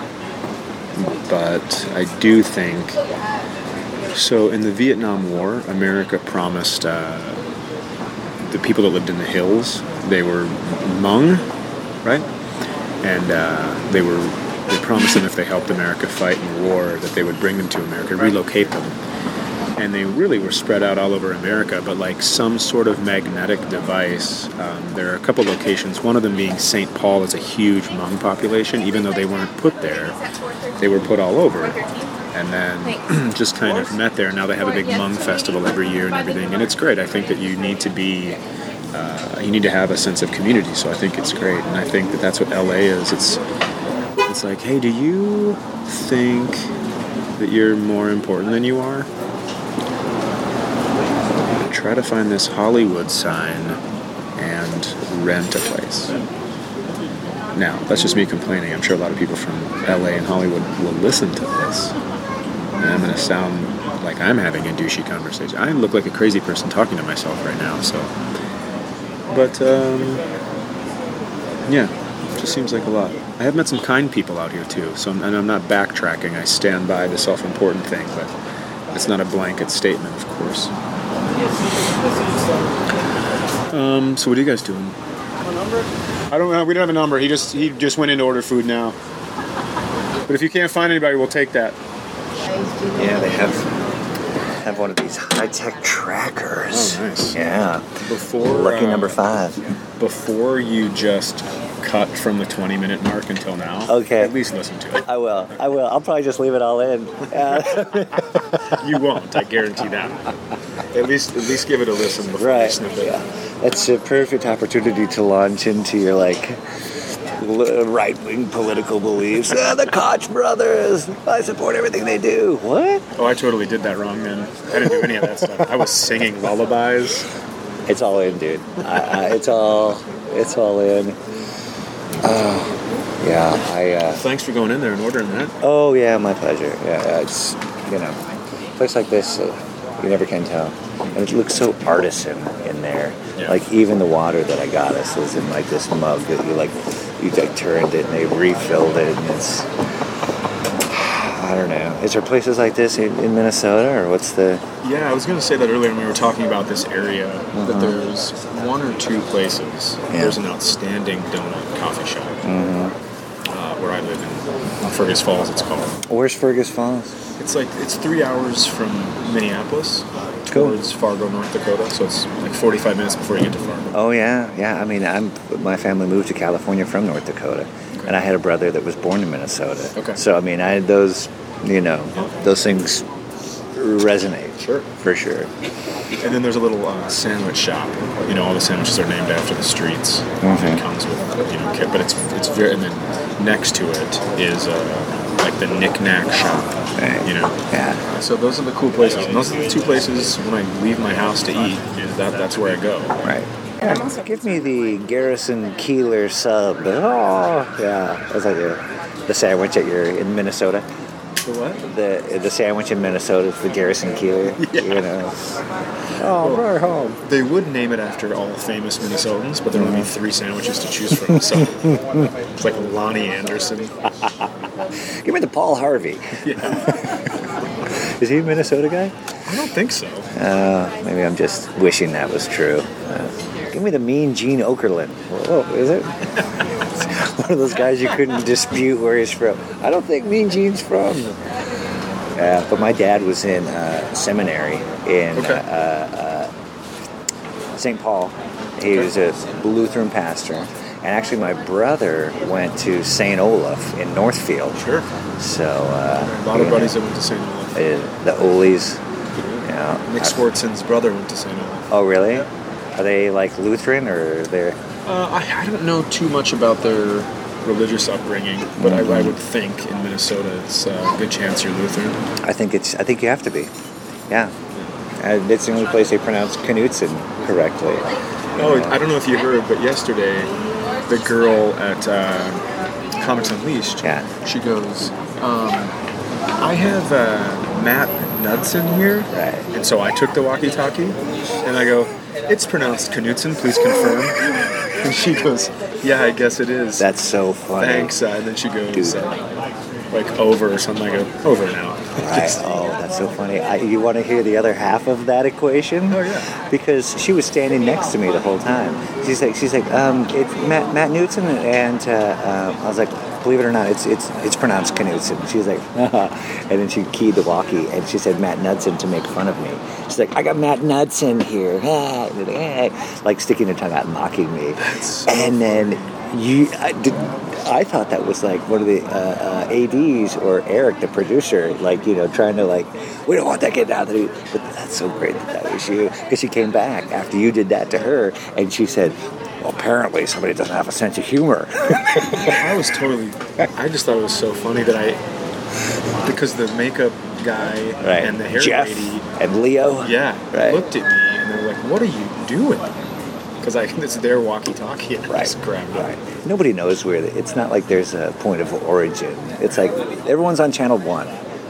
Speaker 11: but I do think so. In the Vietnam War, America promised uh, the people that lived in the hills they were Hmong, right? And uh, they were they promised them if they helped America fight in the war that they would bring them to America, relocate them. And they really were spread out all over America, but like some sort of magnetic device. Um, there are a couple locations, one of them being St. Paul is a huge Hmong population, even though they weren't put there, they were put all over. And then just kind of met there. Now they have a big Hmong festival every year and everything, and it's great. I think that you need to be uh, you need to have a sense of community. So I think it's great, and I think that that's what LA is. It's it's like, hey, do you think that you're more important than you are? Try to find this Hollywood sign and rent a place. Now, that's just me complaining. I'm sure a lot of people from LA and Hollywood will listen to this. And I'm going to sound like I'm having a douchey conversation. I look like a crazy person talking to myself right now, so. But, um, yeah, it just seems like a lot. I have met some kind people out here too, so I'm, and I'm not backtracking. I stand by the self important thing, but it's not a blanket statement, of course. Um, so, what are you guys doing? A number? I don't know. We don't have a number. He just he just went in to order food now. But if you can't find anybody, we'll take that.
Speaker 10: Yeah, they have have one of these high tech trackers.
Speaker 11: Oh, nice.
Speaker 10: Yeah.
Speaker 11: Before
Speaker 10: Lucky
Speaker 11: uh,
Speaker 10: number five.
Speaker 11: Before you just cut from the 20 minute mark until now.
Speaker 10: Okay.
Speaker 11: At least listen to it.
Speaker 10: I will. I will. I'll probably just leave it all in.
Speaker 11: You won't. I guarantee that. At least at least give it a listen before you
Speaker 10: right.
Speaker 11: snip it.
Speaker 10: Yeah. That's a perfect opportunity to launch into your like right wing political beliefs. Ah, the Koch brothers. I support everything they do. What?
Speaker 11: Oh, I totally did that wrong, man. I didn't do any of that stuff. I was singing lullabies.
Speaker 10: It's all in, dude. I, I, it's all. It's all in. Oh, yeah. I. Uh,
Speaker 11: Thanks for going in there and ordering that.
Speaker 10: Oh yeah, my pleasure. Yeah, yeah, it's you know, a place like this, uh, you never can tell, and it looks so artisan in there.
Speaker 11: Yeah.
Speaker 10: Like even the water that I got us was in like this mug that you like, you like turned it and they refilled it, and it's. I don't know. Is there places like this in, in Minnesota, or what's the?
Speaker 11: Yeah, I was going to say that earlier when we were talking about this area.
Speaker 10: Uh-huh.
Speaker 11: That there's one or two places.
Speaker 10: Yeah.
Speaker 11: There's an outstanding donut coffee shop
Speaker 10: Mm-hmm.
Speaker 11: uh, where I live in Fergus Falls. It's called.
Speaker 10: Where's Fergus Falls?
Speaker 11: It's like it's three hours from Minneapolis
Speaker 10: Cool.
Speaker 11: towards Fargo, North Dakota. So it's like 45 minutes before you get to Fargo.
Speaker 10: Oh yeah, yeah. I mean, I'm my family moved to California from North Dakota, and I had a brother that was born in Minnesota.
Speaker 11: Okay.
Speaker 10: So I mean, I had those, you know, those things resonate.
Speaker 11: Sure.
Speaker 10: For sure.
Speaker 11: And then there's a little uh, sandwich shop. You know, all the sandwiches are named after the streets.
Speaker 10: Mhm.
Speaker 11: It comes with you know, kit, but it's it's very. And then next to it is uh, like the knick-knack shop.
Speaker 10: Right.
Speaker 11: You know.
Speaker 10: Yeah.
Speaker 11: So those are the cool places. And those are the two places when I leave my house to eat. That that's where I go.
Speaker 10: Right. Yeah, give me the Garrison Keillor sub. Oh, yeah. That's like the, the sandwich you're in Minnesota.
Speaker 11: The what?
Speaker 10: The the sandwich in Minnesota is the Garrison Keillor.
Speaker 11: Yeah.
Speaker 10: You know. Oh, right home.
Speaker 11: They would name it after all famous Minnesotans, but there would be three sandwiches to choose from. So it's like Loni Anderson.
Speaker 10: Give me the Paul Harvey.
Speaker 11: Yeah.
Speaker 10: Is he a Minnesota guy?
Speaker 11: I don't think so.
Speaker 10: Uh, maybe I'm just wishing that was true. Uh, give me the mean Gene Okerlund. Whoa, is it? One of those guys you couldn't dispute where he's from. I don't think Mean Gene's from. Uh, but my dad was in uh, seminary in
Speaker 11: Okay.
Speaker 10: uh, uh, St. Paul. He was a Lutheran pastor. And actually, my brother went to St. Olaf in Northfield.
Speaker 11: Sure.
Speaker 10: So, uh,
Speaker 11: A lot of
Speaker 10: you
Speaker 11: buddies
Speaker 10: know,
Speaker 11: that went to St. Olaf.
Speaker 10: uh, the Oles. Yeah.
Speaker 11: Nick Swardson's brother went to St. Olaf.
Speaker 10: Oh, really? Are they like Lutheran or they're?
Speaker 11: Uh, I, I don't know too much about their religious upbringing, but I, I would think in Minnesota it's uh, a good chance you're Lutheran.
Speaker 10: I think it's. I think you have to be. Yeah. And it's the only place they pronounce Knutson correctly.
Speaker 11: Oh, I don't know if you heard, but yesterday, the girl at uh, Comics Unleashed,
Speaker 10: Yeah.
Speaker 11: she goes, um, I have uh, Matt Knudsen here.
Speaker 10: Right.
Speaker 11: And so I took the walkie-talkie, and I go, it's pronounced Knudsen, please confirm. And she goes, yeah, I guess it is.
Speaker 10: That's so funny.
Speaker 11: Thanks. Uh, and then she goes, uh, like, over or something. I go, over out.
Speaker 10: Right. Oh, that's so funny. I, you want to hear the other half of that equation?
Speaker 11: Oh, yeah.
Speaker 10: Because she was standing next to me the whole time. She's like, she's like, um, it's Matt Matt Knutson, and uh, um, I was like, believe it or not, it's it's it's pronounced Knutson. She's like, and then she keyed the walkie, and she said Matt Knudsen to make fun of me. She's like, I got Matt Knudsen here, like sticking her tongue out, and mocking me. and then you, I, did, I thought that was like one of the uh, uh, ads or Eric, the producer, like you know, trying to like, we don't want that kid out there. But that's so great that that was you, because she came back after you did that to her, and she said. Well, apparently somebody doesn't have a sense of humor.
Speaker 11: I was totally. I just thought it was so funny that I, because the makeup guy
Speaker 10: right.
Speaker 11: and the hair
Speaker 10: Jeff
Speaker 11: lady,
Speaker 10: and Leo.
Speaker 11: yeah,
Speaker 10: Right.
Speaker 11: looked at me and they were like, "What are you doing?" because I it's their walkie-talkie. And I
Speaker 10: Right.
Speaker 11: just grabbed it.
Speaker 10: Right. Nobody knows where. The, it's not like there's a point of origin. It's like everyone's on channel one.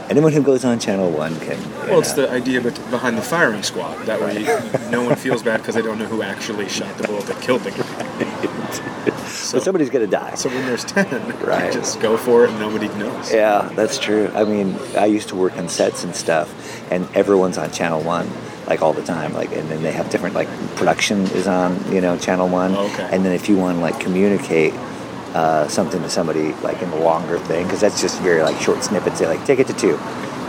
Speaker 10: Anyone who goes on channel one can. you
Speaker 11: Well, it's the idea behind the firing squad. That way, no one feels bad because they don't know who actually shot the bullet that killed the guy. So,
Speaker 10: But somebody's gonna die.
Speaker 11: so when there's ten,
Speaker 10: Right.
Speaker 11: just go for it and nobody knows.
Speaker 10: Yeah, that's true. I mean, I used to work on sets and stuff, and everyone's on Channel One, like all the time. Like, and then they have different like production is on, you know, Channel One.
Speaker 11: Oh, okay.
Speaker 10: And then if you want to like communicate uh, something to somebody like in the longer thing, because that's just very like short snippets. They like take it to two.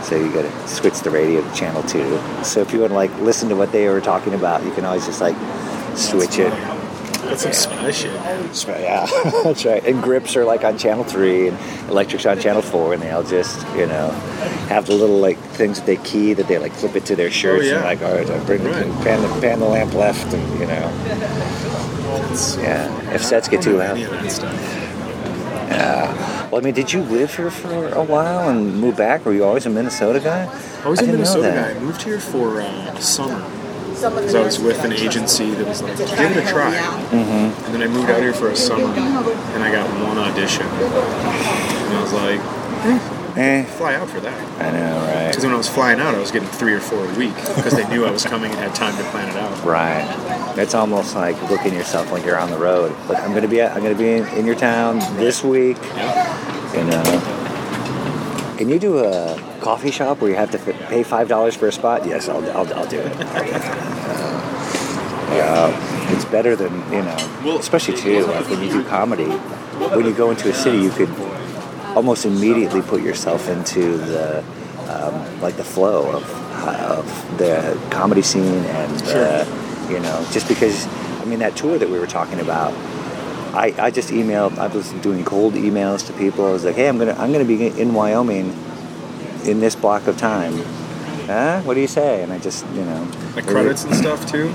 Speaker 10: So you got to switch the radio to channel two. So if you want to like listen to what they were talking about, you can always just like switch it.
Speaker 11: That's some spy shit.
Speaker 10: That's right, yeah, that's right. And grips are like on channel three, and electrics on channel four, and they'll just, you know, have the little like things that they key that they like flip it to their shirts
Speaker 11: yeah.
Speaker 10: and like, all right, I bring the pan the pan the lamp left, and you know, yeah. If sets get too loud,
Speaker 11: Any of that stuff.
Speaker 10: yeah. Well, I mean, did you live here for a while and move back? Were you always a Minnesota guy?
Speaker 11: I was
Speaker 10: I
Speaker 11: a Minnesota guy. I moved here for uh, summer. Because I was with an agency that was like, give it a try.
Speaker 10: Mm-hmm.
Speaker 11: And then I moved out here for a summer, and I got one audition. And I was like,
Speaker 10: Eh,
Speaker 11: fly out for that.
Speaker 10: I know, right?
Speaker 11: Because when I was flying out, I was getting three or four a week because they knew I was coming and had time to plan it out.
Speaker 10: Right. It's almost like looking at yourself like you're on the road. Like I'm gonna be I'm gonna be in, in your town this week. Yeah. You know. Can you do a coffee shop where you have to f- pay five dollars for a spot? Yes, I'll, I'll, I'll do it. Uh, yeah, it's better than you know, especially too like when you do comedy. When you go into a city, you could almost immediately put yourself into the um, like the flow of, of the comedy scene and uh, you know just because I mean that tour that we were talking about I, I just emailed I was doing cold emails to people. I was like hey I'm gonna I'm gonna be in Wyoming in this block of time huh? What do you say? And I just you know.
Speaker 11: Like credits and stuff too.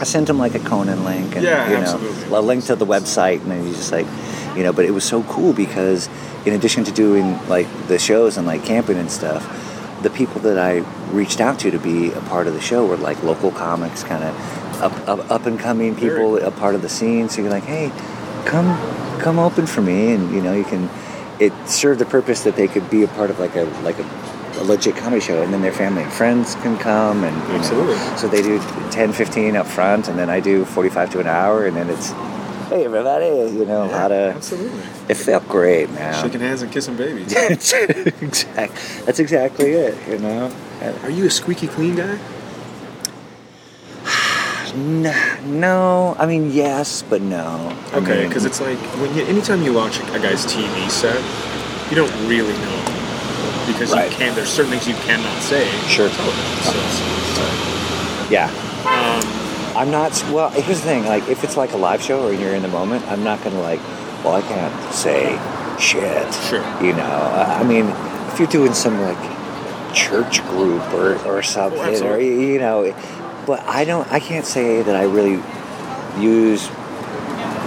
Speaker 10: I sent him like a Conan link and
Speaker 11: Yeah,
Speaker 10: you know
Speaker 11: absolutely.
Speaker 10: a link to the website and then he's just like you know but it was so cool because in addition to doing like the shows and like camping and stuff the people that I reached out to to be a part of the show were like local comics kind of up, up, up and coming people a part of the scene. So you're like hey come come open for me and you know you can it served the purpose that they could be a part of like a like a, a legit comedy show and then their family and friends can come and you know,
Speaker 11: Absolutely.
Speaker 10: so they do 10 15 up front and then i do 45 to an hour and then it's hey everybody you know a lot of
Speaker 11: Absolutely.
Speaker 10: it felt great man
Speaker 11: Shaking hands and kissing babies.
Speaker 10: exact, that's exactly it you know
Speaker 11: Are you a squeaky clean guy?
Speaker 10: no, i mean yes but no I
Speaker 11: Okay,
Speaker 10: mean,
Speaker 11: because it's like when you, anytime you watch a guy's TV set, you don't really know because
Speaker 10: Right.
Speaker 11: you can. There's certain things you cannot say.
Speaker 10: Sure.
Speaker 11: television, so it's-
Speaker 10: yeah
Speaker 11: um,
Speaker 10: I'm not. Well, here's the thing. Like, if it's like a live show or you're in the moment, I'm not gonna like. Well, I can't say shit.
Speaker 11: Sure.
Speaker 10: You know. I I mean, if you're doing some like church group or or something, or you know, but I don't. I can't say that I really use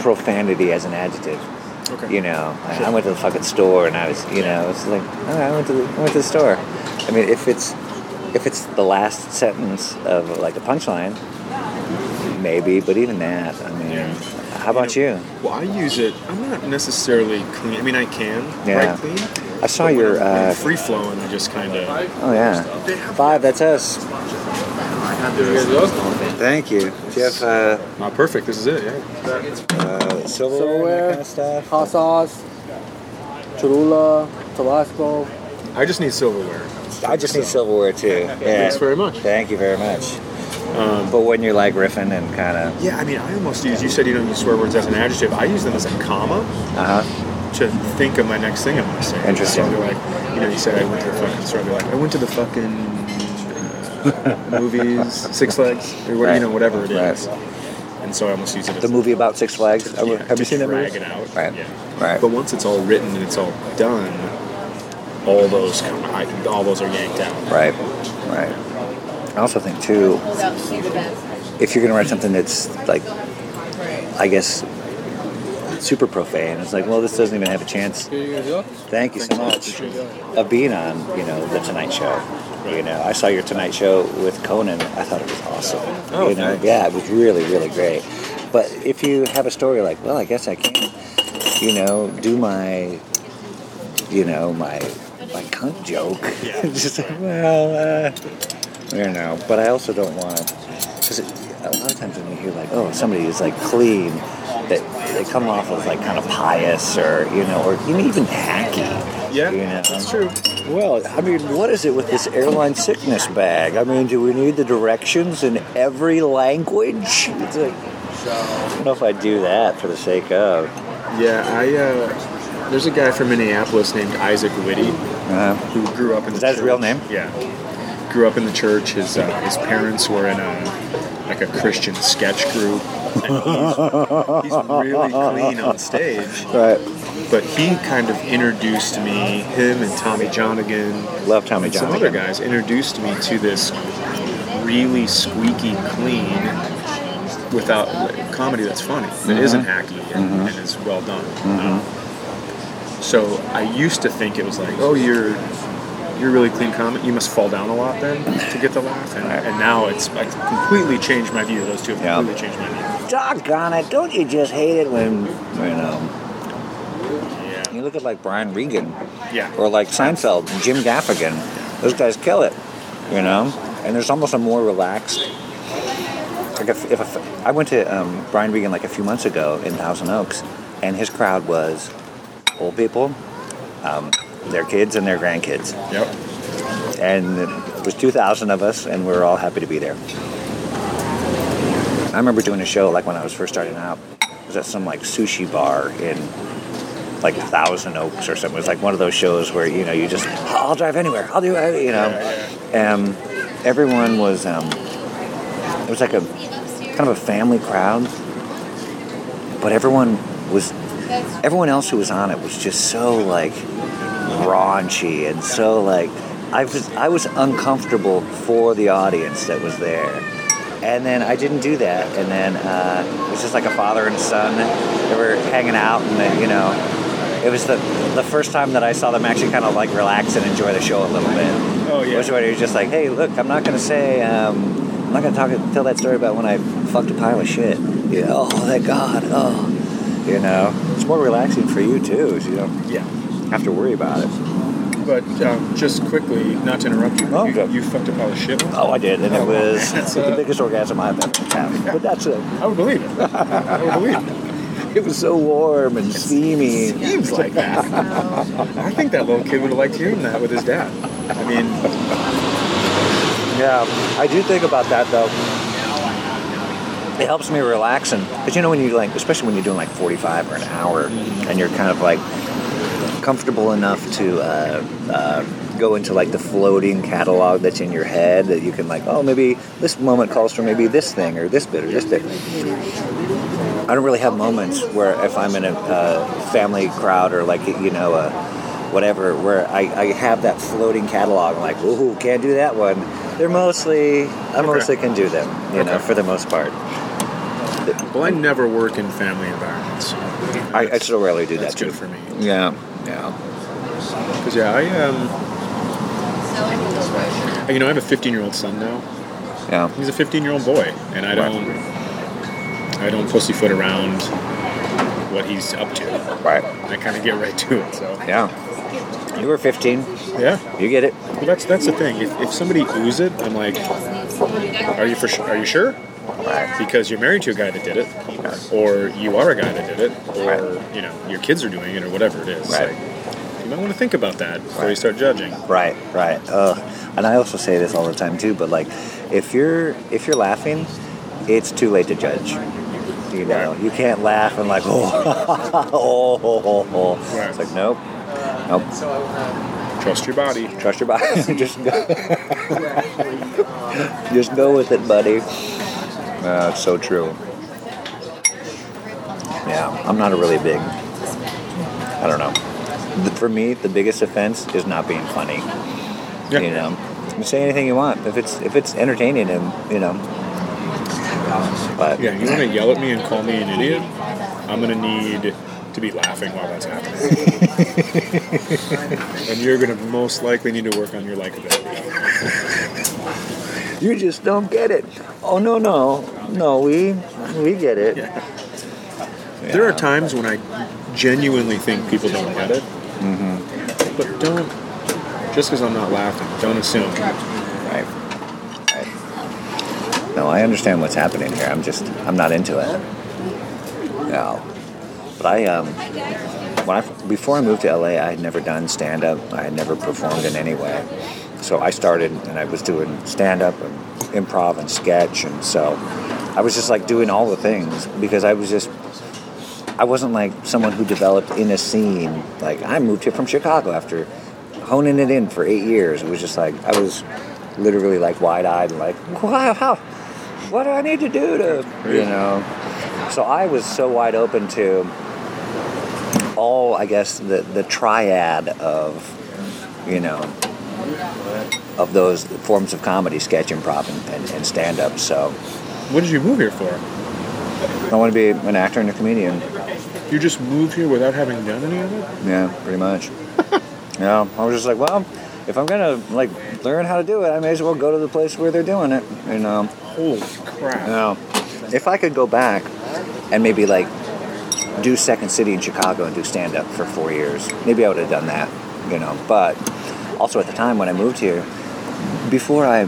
Speaker 10: profanity as an adjective.
Speaker 11: Okay.
Speaker 10: You know, I-
Speaker 11: Sure.
Speaker 10: I went to the fucking store and I was, you know, it's like, oh, I went to the, I went to the store. I mean, if it's if it's the last sentence of like a punchline, maybe, but even that, I mean,
Speaker 11: Yeah.
Speaker 10: how about you?
Speaker 11: Well, I use it. I'm not necessarily clean. I mean, I can
Speaker 10: Yeah.
Speaker 11: clean.
Speaker 10: I saw your, uh,
Speaker 11: free flowing. I just kind of.
Speaker 10: Oh yeah, five. That's us. Thank you. Do you have uh,
Speaker 11: Not perfect. This is it. Yeah.
Speaker 10: uh, silverware, and that kind of stuff?
Speaker 8: hot sauce, Cholula, Tabasco.
Speaker 11: I just need silverware.
Speaker 10: I just need silverware too. Yeah.
Speaker 11: Thanks very much.
Speaker 10: Thank you very much. but when you're like riffing and kind of,
Speaker 11: Yeah, I mean, I almost use. You said you don't use swear words as an adjective. I use them as a comma
Speaker 10: uh huh.
Speaker 11: to think of my next thing I'm going to say.
Speaker 10: Interesting.
Speaker 11: So I'll be like, you know, you said I went to the fucking store. I'll be like, I went to the fucking movies, Six Flags, or what,
Speaker 10: Right.
Speaker 11: you know, whatever it is. Right. And so I almost use it as
Speaker 10: The movie about Six Flags.
Speaker 11: Yeah,
Speaker 10: have you seen that
Speaker 11: drag
Speaker 10: movie?
Speaker 11: it out.
Speaker 10: Right.
Speaker 11: Yeah.
Speaker 10: Right.
Speaker 11: But once it's all written and it's all done, all those come, I, all those are yanked out.
Speaker 10: Right. Right. I also think too, if you're gonna write something that's like, I guess, super profane, it's like, well, this doesn't even have a chance. Thank you so much of being on, you know, the Tonight Show. You know, I saw your Tonight Show with Conan. I thought it was awesome.
Speaker 11: Oh,
Speaker 10: you know, yeah, it was really, really great. but if you have a story like, well, I guess I can, you know, do my, you know, my my cunt joke. Just like, well, uh, you know. But I also don't want to, because a lot of times when you hear like, oh, somebody is like clean, that they come off as like kind of pious or you know, or even hacky.
Speaker 11: Yeah,
Speaker 10: you know?
Speaker 11: that's true.
Speaker 10: Well, I mean, what is it with this airline sickness bag? I mean, do we need the directions in every language? It's like, I don't know if I'd do that for the sake of.
Speaker 11: Yeah, I. Uh, there's a guy from Minneapolis named Isaac Witty
Speaker 10: Uh,
Speaker 11: who grew up in.
Speaker 10: Is
Speaker 11: the
Speaker 10: that his real
Speaker 11: church.
Speaker 10: name?
Speaker 11: Yeah, grew up in the church. His uh, his parents were in a like a Christian sketch group. He's, he's really clean on stage.
Speaker 10: right.
Speaker 11: But he kind of introduced me, him and Tommy Johnagin,
Speaker 10: Love Tommy
Speaker 11: and some other guys introduced me to this really squeaky clean without comedy that's funny that
Speaker 10: Mhm.
Speaker 11: not hacky and,
Speaker 10: Mhm.
Speaker 11: and is well done.
Speaker 10: Mhm.
Speaker 11: Um, so I used to think it was like, oh, you're you're really clean comic. You must fall down a lot then to get the laugh, and, and now it's I completely changed my view. Those two have
Speaker 10: Yeah.
Speaker 11: completely changed my view.
Speaker 10: Doggone it! Don't you just hate it when you know? You look at like Brian Regan,
Speaker 11: Yeah.
Speaker 10: or like Seinfeld, and Jim Gaffigan. Those guys kill it, you know. And there's almost a more relaxed. Like if, if a, I went to um, Brian Regan like a few months ago in Thousand Oaks, and his crowd was old people, um, their kids and their grandkids.
Speaker 11: Yep.
Speaker 10: And it was 2,000 of us, and we were all happy to be there. I remember doing a show like when I was first starting out. It was at some like sushi bar in like Thousand Oaks or something. It was like one of those shows where you know you just I'll drive anywhere. I'll do it, you know. And everyone was um, it was like a kind of a family crowd, but everyone was everyone else who was on it was just so like raunchy and so like I was I was uncomfortable for the audience that was there. And then I didn't do that. And then uh, it was just like a father and son. They were hanging out, and then, you know, it was the the first time that I saw them actually kind of like relax and enjoy the show a little bit.
Speaker 11: Oh yeah.
Speaker 10: It was when he was just like, "Hey, look, I'm not gonna say, um, I'm not gonna talk tell that story about when I fucked a pile of shit. Know, oh, thank God. Oh, you know, it's more relaxing for you too. So you don't
Speaker 11: Yeah.
Speaker 10: Have to worry about it.
Speaker 11: But um, just quickly, not to interrupt you,
Speaker 10: Oh,
Speaker 11: you, you fucked up all the shit.
Speaker 10: Oh, I did, and it was
Speaker 11: That's,
Speaker 10: the
Speaker 11: uh,
Speaker 10: biggest orgasm I've ever had. But that's it.
Speaker 11: I would believe it. I would believe it.
Speaker 10: It was so warm and steamy.
Speaker 11: It Seems like that. I think that little kid would have liked hearing that with his dad. I mean,
Speaker 10: Yeah, I do think about that though. It helps me relax, and because you know when you like, especially when you're doing like 45 or an hour, and you're kind of like comfortable enough to uh, uh, go into like the floating catalog that's in your head that you can like, oh, maybe this moment calls for maybe this thing or this bit or this bit. I don't really have moments where if I'm in a uh, family crowd or like you know a whatever where I, I have that floating catalog. I'm like, ooh, can't do that one. They're mostly I mostly can do them, you know, for the most part.
Speaker 11: well, I never work in family environments.
Speaker 10: I, I still rarely do
Speaker 11: That's
Speaker 10: that too.
Speaker 11: good for me.
Speaker 10: Yeah, yeah.
Speaker 11: Because yeah, I um, you know, I have a 15 year old son now.
Speaker 10: Yeah.
Speaker 11: He's a 15 year old boy, and I don't, I don't pussyfoot around what he's up to.
Speaker 10: Right.
Speaker 11: I kind of get right to it. So
Speaker 10: Yeah. You were 15.
Speaker 11: yeah,
Speaker 10: You get it.
Speaker 11: well, that's that's the thing. If, if somebody oohs it, I'm like, are you for sure? Are you sure?
Speaker 10: Right.
Speaker 11: Because you're married to a guy that did it, or you are a guy that did it, or you know your kids are doing it, or whatever it is.
Speaker 10: Right.
Speaker 11: Like, you might want to think about that before you start judging.
Speaker 10: Right, right. Uh, and I also say this all the time too. But like, if you're if you're laughing, it's too late to judge. You know, you can't laugh and like, oh, oh, oh, oh, oh.
Speaker 11: Right.
Speaker 10: It's like, nope, nope.
Speaker 11: Trust your body.
Speaker 10: Trust your body. just go. just go with it, buddy. Uh, it's so true. Yeah, I'm not a really big. I don't know. For me, the biggest offense is not being funny.
Speaker 11: Yeah.
Speaker 10: You know, you say anything you want if it's if it's entertaining and you know. But
Speaker 11: Yeah, you want to yell at me and call me an idiot? I'm gonna need to be laughing while that's happening. and you're gonna most likely need to work on your likability.
Speaker 10: You just don't get it. Oh no no, no, we we get it.
Speaker 11: There are times when I genuinely think people don't get it,
Speaker 10: Mm-hmm.
Speaker 11: but don't. Just because I'm not laughing, don't assume.
Speaker 10: Right. Right. No, I understand what's happening here. I'm just I'm not into it. No. But I um when I before I moved to LA, I had never done stand up. I had never performed in any way. So I started and I was doing stand up and improv and sketch and so I was just like doing all the things because I was just I wasn't like someone who developed in a scene. Like I moved here from Chicago after honing it in for eight years. It was just like I was literally like wide eyed and like, wow, how, what do I need to do to, you know? So I was so wide open to all, I guess, the the triad of, you know, of those forms of comedy, sketch, improv, and, and, and stand up. So
Speaker 11: What did you move here for?
Speaker 10: I want to be an actor and a comedian.
Speaker 11: You just moved here without having done any of it?
Speaker 10: Yeah, pretty much. yeah, I was just like, well, if I'm gonna like learn how to do it, I may as well go to the place where they're doing it. You know.
Speaker 11: Holy crap!
Speaker 10: You know, if I could go back and maybe like do Second City in Chicago and do stand up for four years, maybe I would have done that. You know, but also at the time when I moved here, before I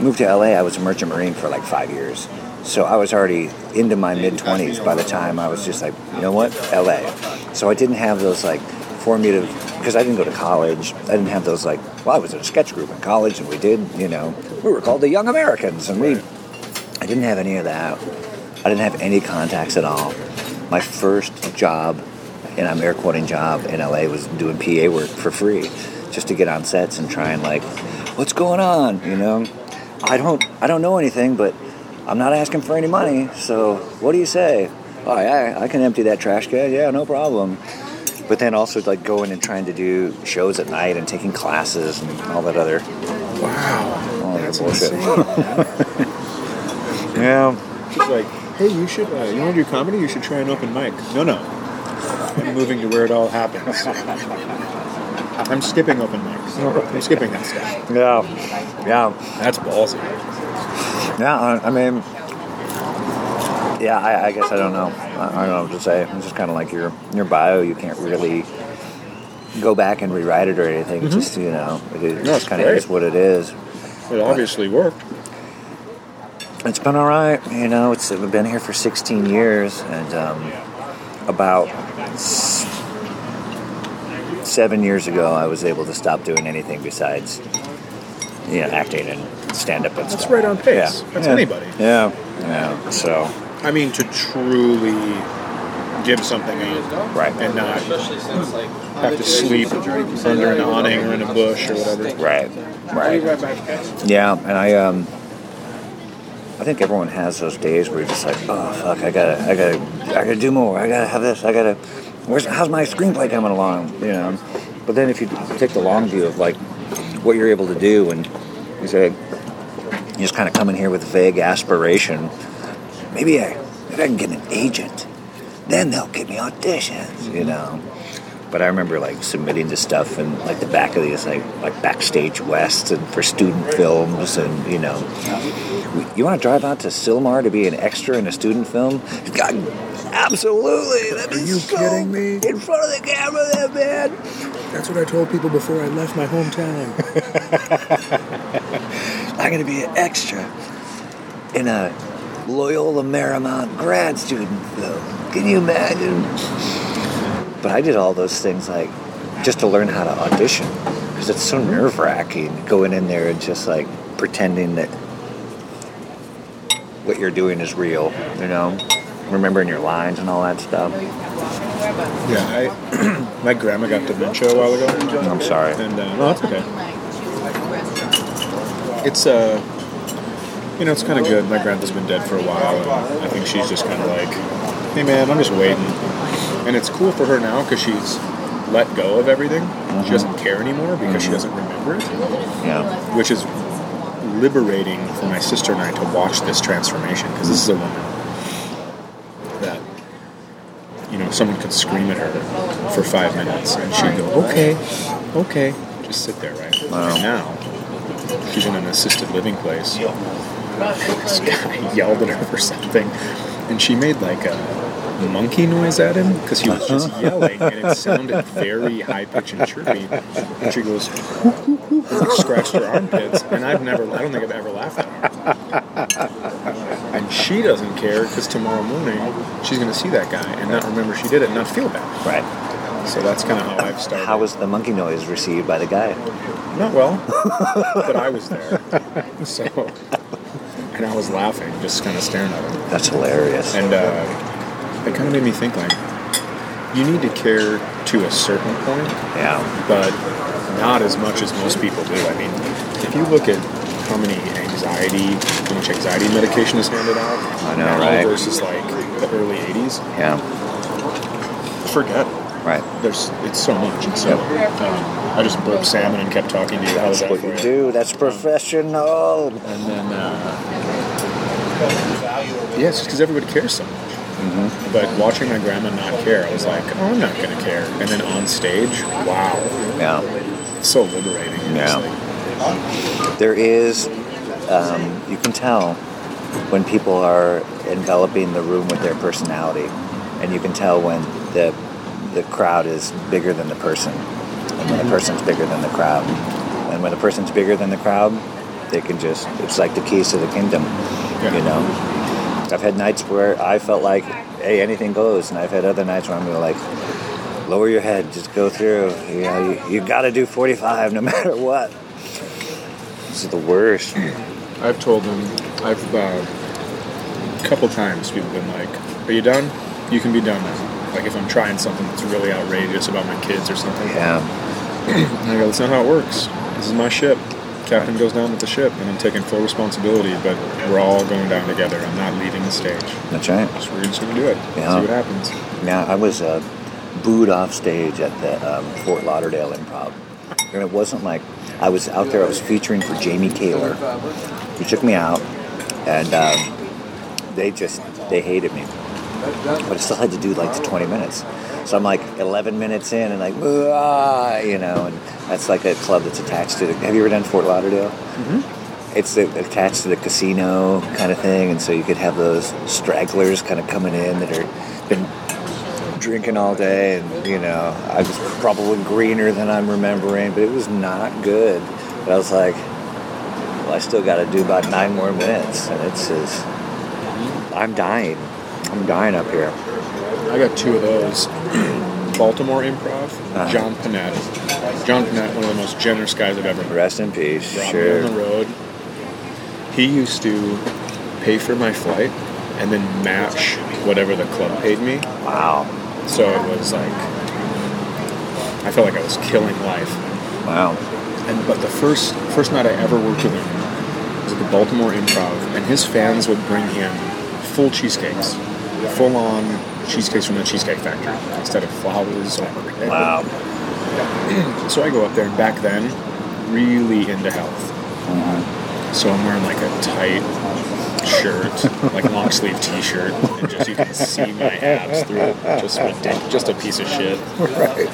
Speaker 10: moved to LA, I was a merchant marine for like five years. So I was already into my mid 20s by the time I was just like, you know what, LA. So I didn't have those like formative, because I didn't go to college, I didn't have those like, well, I was in a sketch group in college and we did, you know, we were called the Young Americans and we, I didn't have any of that. I didn't have any contacts at all. My first job, and I'm air quoting job in LA, was doing PA work for free, just to get on sets and try and like, what's going on, you know? I don't, I don't know anything, but I'm not asking for any money. So what do you say? Oh yeah, I can empty that trash can. Yeah, no problem. But then also like going and trying to do shows at night and taking classes and all that other
Speaker 11: Wow.
Speaker 10: all that
Speaker 11: That's
Speaker 10: bullshit. yeah.
Speaker 11: She's like, hey, you should, uh, you want to do comedy? You should try an open mic. No, no. I'm moving to where it all happens. I'm skipping open mics. I'm skipping that stuff.
Speaker 10: Yeah. Yeah.
Speaker 11: That's ballsy.
Speaker 10: Yeah, I, I mean, yeah, I, I guess I don't know. I, I don't know what to say. It's just kind of like your your bio. You can't really go back and rewrite it or anything. It's just you know, it
Speaker 11: No, it's
Speaker 10: kind of is what it is.
Speaker 11: It obviously worked.
Speaker 10: It's been all right. You know, it's we've been here for 16 years, and um, about seven years ago, I was able to stop doing anything besides you know acting and stand up and
Speaker 11: That's
Speaker 10: stuff.
Speaker 11: right on pace.
Speaker 10: Yeah.
Speaker 11: That's
Speaker 10: Yeah.
Speaker 11: anybody.
Speaker 10: Yeah, yeah. So
Speaker 11: I mean, to truly give something up
Speaker 10: right,
Speaker 11: and not have to sleep under an awning or in a bush or whatever.
Speaker 10: right, right. Yeah, and I um, I think everyone has those days where you're just like, oh fuck, I gotta, I gotta, I gotta do more. I gotta have this. I gotta. Where's how's my screenplay coming along? You know. But then if you take the long view of like what you're able to do, and you say, you just kind of come in here with vague aspiration. Maybe I, maybe I can get an agent. Then they'll give me auditions. You know. But I remember like submitting to stuff in like the back of these like like backstage west and for student films and you know you want to drive out to Sylmar to be an extra in a student film? God, absolutely. That
Speaker 11: Are you
Speaker 10: so
Speaker 11: kidding me?
Speaker 10: In front of the camera, that man.
Speaker 11: That's what I told people before I left my hometown.
Speaker 10: I'm gonna be an extra in a Loyola Marymount grad student film. Can you imagine? But I did all those things like just to learn how to audition because it's so nerve wracking going in there and just like pretending that what you're doing is real, you know, remembering your lines and all that stuff.
Speaker 11: Yeah, I my grandma got dementia a while ago.
Speaker 10: I'm sorry.
Speaker 11: And uh, no, that's okay. It's uh, you know, it's kind of good. My grandpa's been dead for a while, and I think she's just kind of like, hey man, I'm just waiting. And it's cool for her now because she's let go of everything. She doesn't care anymore because she doesn't remember it,
Speaker 10: Yeah.
Speaker 11: which is liberating for my sister and I to watch this transformation because this is a woman that you know someone could scream at her for five minutes and she'd go okay okay just sit there right
Speaker 10: Wow.
Speaker 11: and now she's in an assisted living place this guy yelled at her for something, and she made like a monkey noise at him because he was just uh-huh. yelling, and it sounded very high pitched and chirpy. And she goes, and like scratched her armpits, and I've never, I don't think I've ever laughed at her. And she doesn't care because tomorrow morning she's going to see that guy and not remember she did it and not feel bad.
Speaker 10: Right.
Speaker 11: So that's kind of how I've started.
Speaker 10: How was the monkey noise received by the guy?
Speaker 11: Not well, but I was there. So, and I was laughing, just kind of staring at him.
Speaker 10: That's hilarious.
Speaker 11: And uh, it kind of made me think like, you need to care to a certain point,
Speaker 10: yeah,
Speaker 11: but not as much as most people do. I mean, if you look at how many anxiety, how much anxiety medication is handed out,
Speaker 10: I know,
Speaker 11: now
Speaker 10: right?
Speaker 11: Versus like the early '80s,
Speaker 10: yeah,
Speaker 11: forget. it.
Speaker 10: right.
Speaker 11: There's it's so much. And so um, I just burped salmon and kept talking to you.
Speaker 10: That's
Speaker 11: that
Speaker 10: what you do. That's professional.
Speaker 11: And then, uh, yeah, just because everybody cares so much.
Speaker 10: Mm-hmm.
Speaker 11: But watching my grandma not care, I was like, oh, I'm not going to care. And then on stage, wow,
Speaker 10: Yeah.
Speaker 11: it's so liberating.
Speaker 10: Yeah. There is, um, you can tell when people are enveloping the room with their personality, and you can tell when the the crowd is bigger than the person, and when the person's bigger than the crowd, and when the person's bigger than the crowd, they can just it's like the keys to the kingdom, you know. I've had nights where I felt like, hey, anything goes, and I've had other nights where I'm like, lower your head, just go through. You know, you, you got to do 45 no matter what. This is the worst.
Speaker 11: I've told them, I've uh, a couple times people have been like, "Are you done? You can be done now." Like if I'm trying something that's really outrageous about my kids or something.
Speaker 10: Yeah.
Speaker 11: I go, "That's not how it works. This is my ship. Captain goes down with the ship, and I'm taking full responsibility. But we're all going down together. I'm not leaving the stage.
Speaker 10: That's right.
Speaker 11: So we're just gonna do it.
Speaker 10: Yeah.
Speaker 11: See what happens."
Speaker 10: Now, I was uh, booed off stage at the um, Fort Lauderdale Improv. And it wasn't like I was out there, I was featuring for Jamie Taylor. He took me out, and um, they just, they hated me. But I still had to do like the 20 minutes. So I'm like 11 minutes in and like, you know, and that's like a club that's attached to the. Have you ever done Fort Lauderdale? Mm-hmm. It's attached to the casino kind of thing, and so you could have those stragglers kind of coming in that are been drinking all day, and you know, I was probably greener than I'm remembering, but it was not good. But I was like, well, I still got to do about nine more minutes, and it's just, I'm dying. I'm dying up here.
Speaker 11: I got two of those. Baltimore Improv,
Speaker 10: Uh-huh.
Speaker 11: John Pinette. John Pinette, one of the most generous guys I've ever met.
Speaker 10: Rest in peace.
Speaker 11: brought
Speaker 10: Sure.
Speaker 11: on the road. He used to pay for my flight and then match whatever the club paid me.
Speaker 10: Wow.
Speaker 11: So it was like I felt like I was killing life.
Speaker 10: Wow.
Speaker 11: And but the first first night I ever worked with him was at the Baltimore Improv, and his fans would bring him full cheesecakes, full on cheesecakes from the Cheesecake Factory instead of flowers or
Speaker 10: Wow.
Speaker 11: so I go up there, and back then, really into health. Uh-huh. So I'm wearing like a tight shirt, like long sleeve T-shirt, and just you can see my abs through it. Just ridiculous, just a piece of shit.
Speaker 10: Right.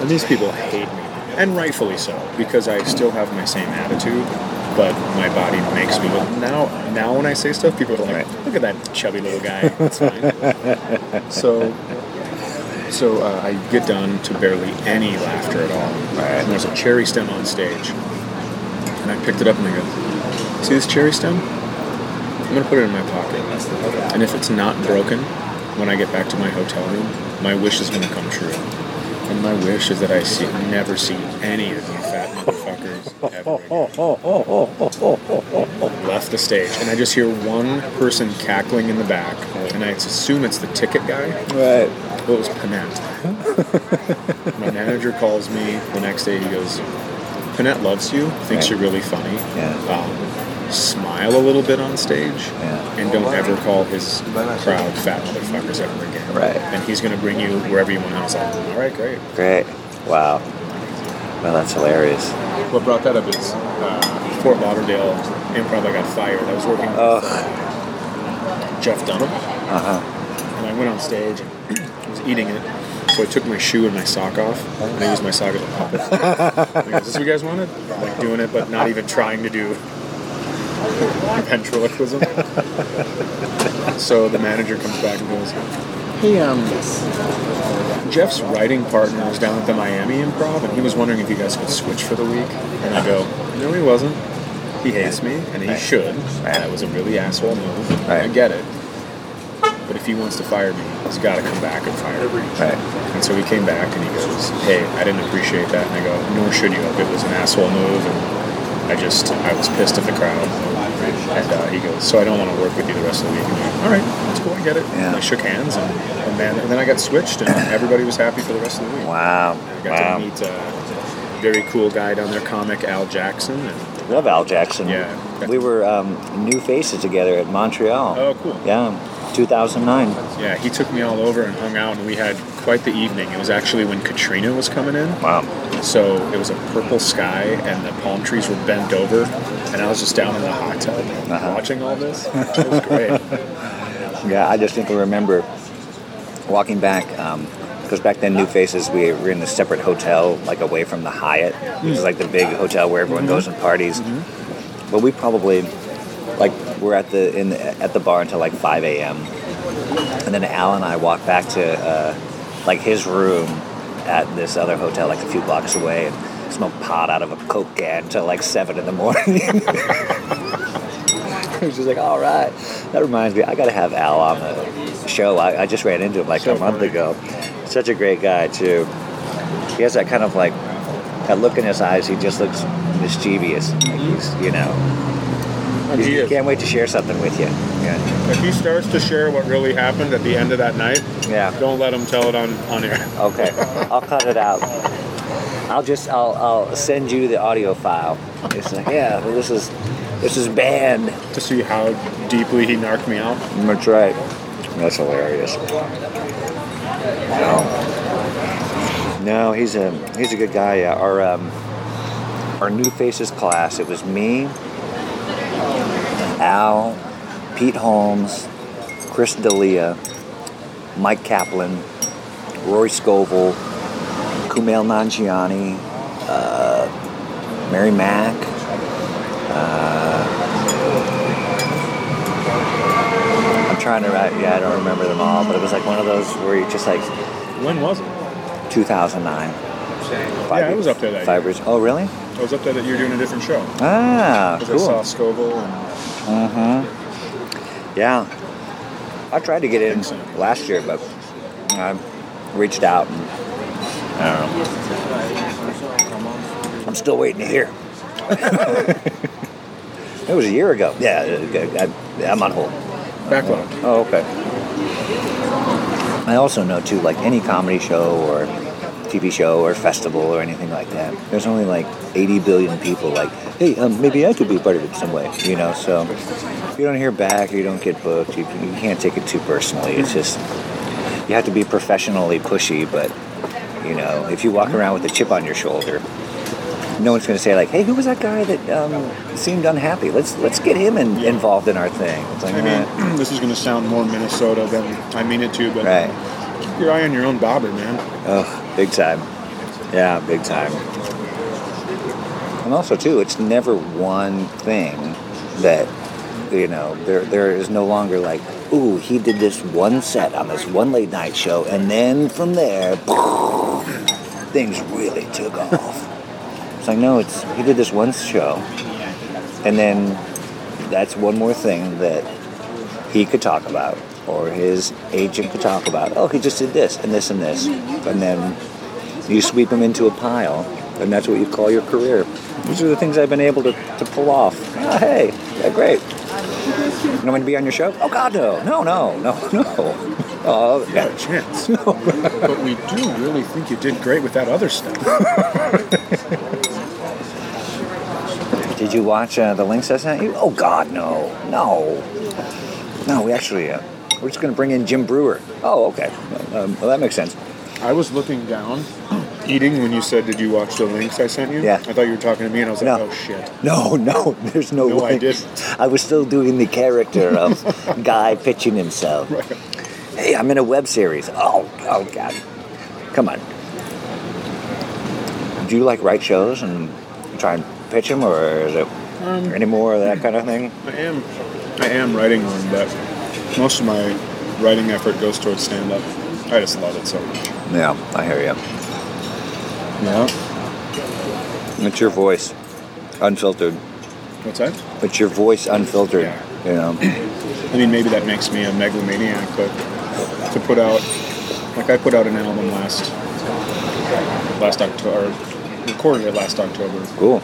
Speaker 11: And these people hate me, and rightfully so, because I still have my same attitude, but my body makes me look. Now, now when I say stuff, people are like, "Look at that chubby little guy." It's fine. so, so uh, I get done to barely any laughter at all.
Speaker 10: Right.
Speaker 11: And there's a cherry stem on stage, and I picked it up and I go, "See this cherry stem? I'm gonna put it in my pocket, and if it's not broken when I get back to my hotel room, my wish is gonna come true." And my wish is that I see never see any of you fat motherfuckers ever again. Left the stage, and I just hear one person cackling in the back, and I assume it's the ticket guy.
Speaker 10: Right.
Speaker 11: Well, it was Pinette. My manager calls me the next day. He goes, "Pinette loves you. Thinks
Speaker 10: Right.
Speaker 11: you're really funny.
Speaker 10: Yeah.
Speaker 11: Um, smile a little bit on stage,
Speaker 10: Yeah.
Speaker 11: and don't ever call his crowd fat motherfuckers ever again.
Speaker 10: Right.
Speaker 11: And he's gonna bring you wherever you want. I was like, all right, great.
Speaker 10: Great. Wow. Well, that's hilarious.
Speaker 11: What brought that up is uh, Fort Lauderdale improv. I got fired. I was working with uh, Jeff Dunham,
Speaker 10: Uh huh.
Speaker 11: and I went on stage and I was eating it. So I took my shoe and my sock off, and I used my sock as a puppet. Is this what you guys wanted? Like doing it, but not even trying to do. Ventriloquism. so the manager comes back and goes, "Hey, um, Jeff's writing partner was down at the Miami Improv, and he was wondering if you guys could switch for the week." And I go, "No, he wasn't. He hates me, and he should. That was a really asshole move. I get it." But if he wants to fire me, he's got to come back and fire me.
Speaker 10: Right.
Speaker 11: And so he came back and he goes, "Hey, I didn't appreciate that." And I go, "Nor should you. It was an asshole move, and I just I was pissed at the crowd." And uh, he goes, "So I don't want to work with you the rest of the week." And I go, "All right, that's cool. I get it." And I shook hands, and, and man, and then I got switched, and everybody was happy for the rest of the week.
Speaker 10: Wow.
Speaker 11: I got
Speaker 10: Wow.
Speaker 11: to meet a very cool guy down there, comic Al Jackson, and
Speaker 10: Love Al Jackson.
Speaker 11: Yeah.
Speaker 10: We were um, new faces together at Montreal.
Speaker 11: Oh, cool.
Speaker 10: Yeah, 2009.
Speaker 11: yeah, he took me all over and hung out, and we had quite the evening. It was actually when Katrina was coming in.
Speaker 10: Wow.
Speaker 11: So it was a purple sky, and the palm trees were bent over, and I was just down in the hot tub
Speaker 10: Uh-huh.
Speaker 11: watching all this. It was great.
Speaker 10: Yeah, I just distinctly remember walking back because back then, New Faces, we were in a separate hotel, like away from the Hyatt, which is like the big hotel where everyone goes and parties. But we probably like were at the in the, at the bar until like 5 a.m. And then Al and I walked back to uh, like his room at this other hotel, like a few blocks away, and smoked pot out of a coke can till like seven in the morning. Just like, all right. That reminds me, I got to have Al on the show. I, I just ran into him like
Speaker 11: So
Speaker 10: a month
Speaker 11: funny.
Speaker 10: ago. Such a great guy too. He has that kind of like that look in his eyes. He just looks mischievous. Like he's, you know,
Speaker 11: And he is.
Speaker 10: can't wait to share something with you. Yeah.
Speaker 11: If he starts to share what really happened at the end of that night,
Speaker 10: Yeah.
Speaker 11: don't let him tell it on, on air.
Speaker 10: Okay. I'll cut it out. I'll just I'll I'll send you the audio file. It's like yeah, well, this is this is banned.
Speaker 11: To see how deeply he narked me out.
Speaker 10: That's right. That's hilarious. No, no, he's a he's a good guy. Yeah. Our um, our new faces class. It was me, Al, Pete Holmes, Chris D'Elia, Mike Kaplan, Rory Scovel, Kumail Nanjiani, uh, Mary Mack. Uh, I'm trying to write. Yeah, I don't remember them all, but it was like one of those where you just like
Speaker 11: When was it?
Speaker 10: 2009.
Speaker 11: Yeah, I was up there that
Speaker 10: Five years. Oh, really?
Speaker 11: I was up there that you were doing a different show.
Speaker 10: Ah,
Speaker 11: Because
Speaker 10: cool.
Speaker 11: I saw Scovel and
Speaker 10: Mm-hmm. Yeah. I tried to get in last year, but I reached out and I don't know. I'm still waiting to hear. it was a year ago. Yeah, I, I'm on hold.
Speaker 11: backlog.
Speaker 10: Oh, okay. I also know too, like any comedy show or TV show or festival or anything like that. There's only like 80 billion people. Like, hey, um, maybe I could be part of it in some way, you know. So if you don't hear back or you don't get booked, you, you can't take it too personally. It's just you have to be professionally pushy, but you know, if you walk around with a chip on your shoulder. No one's going to say like, "Hey, who was that guy that um, seemed unhappy? Let's let's get him in, involved in our thing." It's like,
Speaker 11: I
Speaker 10: eh.
Speaker 11: mean, this is going to sound more Minnesota than I mean it to, but
Speaker 10: right.
Speaker 11: keep your eye on your own bobber, man.
Speaker 10: Oh, big time. Yeah, big time. And also too, it's never one thing that you know, there there is no longer like, ooh, he did this one set on this one late night show and then from there things really took off. It's like no, it's he did this one show and then that's one more thing that he could talk about or his agent could talk about. Oh, he just did this and this and this. And then you sweep him into a pile, and that's what you call your career. These are the things I've been able to, to pull off. Oh, hey, yeah, great. You want me to be on your show? Oh, God, no. No, no, no, no. Oh,
Speaker 11: Not a chance. No. but we do really think you did great with that other stuff.
Speaker 10: Did you watch uh, the links I sent you? Oh God, no, no, no. We actually, uh, we're just going to bring in Jim Breuer. Oh, okay. Um, well, that makes sense.
Speaker 11: I was looking down, eating when you said, "Did you watch the links I sent you?"
Speaker 10: Yeah.
Speaker 11: I thought you were talking to me, and I was like,
Speaker 10: No.
Speaker 11: "Oh shit."
Speaker 10: No, no, there's no,
Speaker 11: No, I didn't.
Speaker 10: I was still doing the character of guy pitching himself. Hey, I'm in a web series. Oh, oh God, come on. Do you like write shows and try and pitch them, or is it
Speaker 11: Um,
Speaker 10: Any more of that kind of thing?
Speaker 11: I am, I am writing one, but most of my writing effort goes towards stand-up. I just love it so much.
Speaker 10: Yeah, I hear you.
Speaker 11: Yeah.
Speaker 10: It's your voice, unfiltered.
Speaker 11: What's that?
Speaker 10: It's your voice unfiltered.
Speaker 11: Yeah.
Speaker 10: You know.
Speaker 11: I mean, maybe that makes me a megalomaniac, but to put out, like I put out an album last, last October, recorded it last October,
Speaker 10: Cool.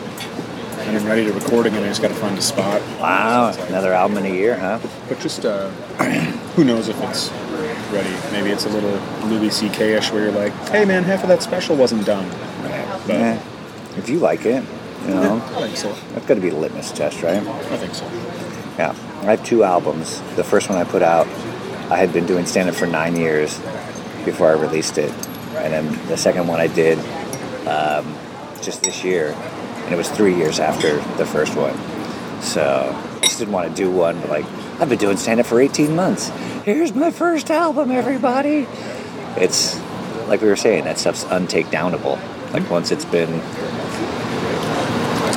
Speaker 11: And I'm ready to record again. I just got to find a spot.
Speaker 10: Wow, another album in a year, huh?
Speaker 11: But just, uh, who knows if it's ready? Maybe it's a little Louis C.K.ish where you're like, hey man, half of that special wasn't done. But
Speaker 10: Eh, if you like it, you know,
Speaker 11: I think so.
Speaker 10: that's got to be a litmus test, right?
Speaker 11: I think so.
Speaker 10: Yeah. I have two albums. The first one I put out, I had been doing stand up for nine years before I released it. And then the second one I did um, just this year, and it was three years after the first one. So I just didn't want to do one, but like, I've been doing stand up for 18 months. Here's my first album, everybody. It's like we were saying, that stuff's untakedownable. Like, mm-hmm. once it's been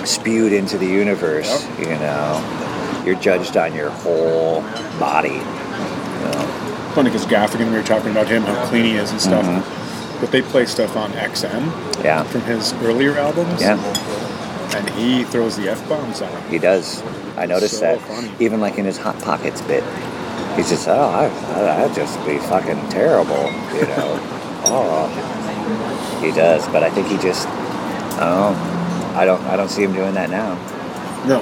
Speaker 10: spewed into the universe, you know, you're judged on your whole body. You know.
Speaker 11: Funny because Gaffigan, we were talking about him, how clean he is and stuff. Mm-hmm. But they play stuff on XM
Speaker 10: Yeah,
Speaker 11: from his earlier albums.
Speaker 10: yeah,
Speaker 11: And he throws the F bombs on it.
Speaker 10: he does. I noticed
Speaker 11: So
Speaker 10: that.
Speaker 11: funny.
Speaker 10: Even like in his Hot Pockets bit, he's just, oh, I, I, I'd just be fucking terrible, you know. oh, he does, but I think he just, don't. I don't, I don't see him doing that now.
Speaker 11: No.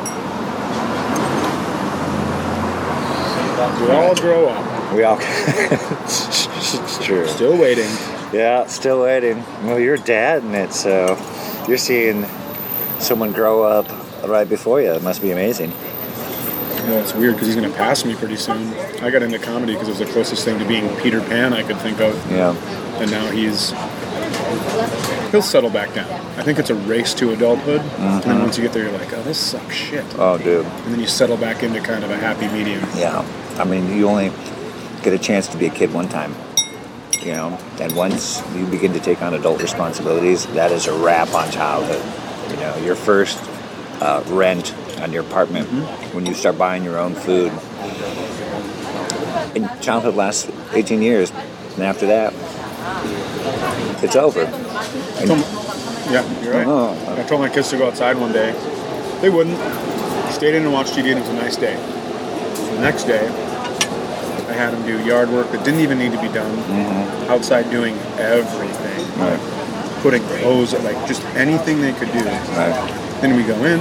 Speaker 11: We all grow up.
Speaker 10: We all, it's true.
Speaker 11: Still waiting.
Speaker 10: Yeah, still waiting. Well, you're dad in it, so you're seeing someone grow up right before you. It must be amazing.
Speaker 11: Well, it's weird because he's going to pass me pretty soon. I got into comedy because it was the closest thing to being Peter Pan I could think of.
Speaker 10: Yeah.
Speaker 11: And now he's. He'll settle back down. I think it's a race to adulthood. And then mm-hmm. once you get there, you're like, oh, this sucks shit.
Speaker 10: Oh, dude.
Speaker 11: And then you settle back into kind of a happy medium.
Speaker 10: Yeah. I mean, you only get a chance to be a kid one time, you know, and once you begin to take on adult responsibilities, that is a wrap on childhood. You know, your first uh, rent on your apartment, when you start buying your own food. And childhood lasts 18 years, and after that, it's over.
Speaker 11: I told my- yeah, you're right.
Speaker 10: Oh.
Speaker 11: I told my kids to go outside one day. They wouldn't. Stayed in and watched TV, and it was a nice day. The next day, I had them do yard work that didn't even need to be done. Outside doing everything.
Speaker 10: Right.
Speaker 11: Putting clothes, like just anything they could do.
Speaker 10: Right.
Speaker 11: Then we go in,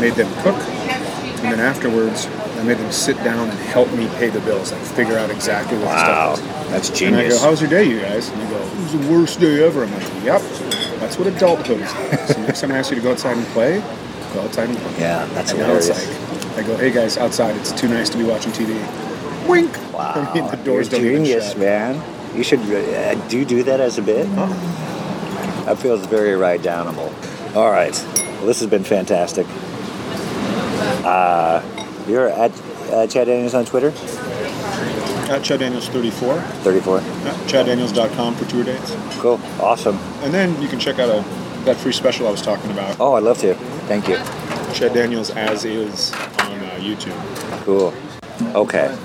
Speaker 11: made them cook, and then afterwards, I made them sit down and help me pay the bills, like figure out exactly what
Speaker 10: Wow,
Speaker 11: the stuff is.
Speaker 10: that's
Speaker 11: And I go,
Speaker 10: genius.
Speaker 11: "How was your day, you guys?" And they go, "It was the worst day ever." I'm like, "Yep, that's what adulthood is." like." so next time I ask you to go outside and play, go outside and play.
Speaker 10: Yeah, that's
Speaker 11: And now it's
Speaker 10: hilarious.
Speaker 11: like, I go, "Hey guys, outside. It's too nice to be watching TV." Wink.
Speaker 10: Wow,
Speaker 11: I mean, the doors
Speaker 10: you're
Speaker 11: don't
Speaker 10: genius, man. You should uh, do you do that as a bit. That feels very right downable. All right, well, this has been fantastic. Uh, you're at uh, Chad Daniels on Twitter.
Speaker 11: At Chad Daniels 34.
Speaker 10: 34.
Speaker 11: At ChadDaniels.com for tour dates.
Speaker 10: Cool. Awesome.
Speaker 11: And then you can check out a, that free special I was talking about.
Speaker 10: Oh, I'd love to. Thank you.
Speaker 11: Chad Daniels as is on uh, YouTube.
Speaker 10: Cool. Okay.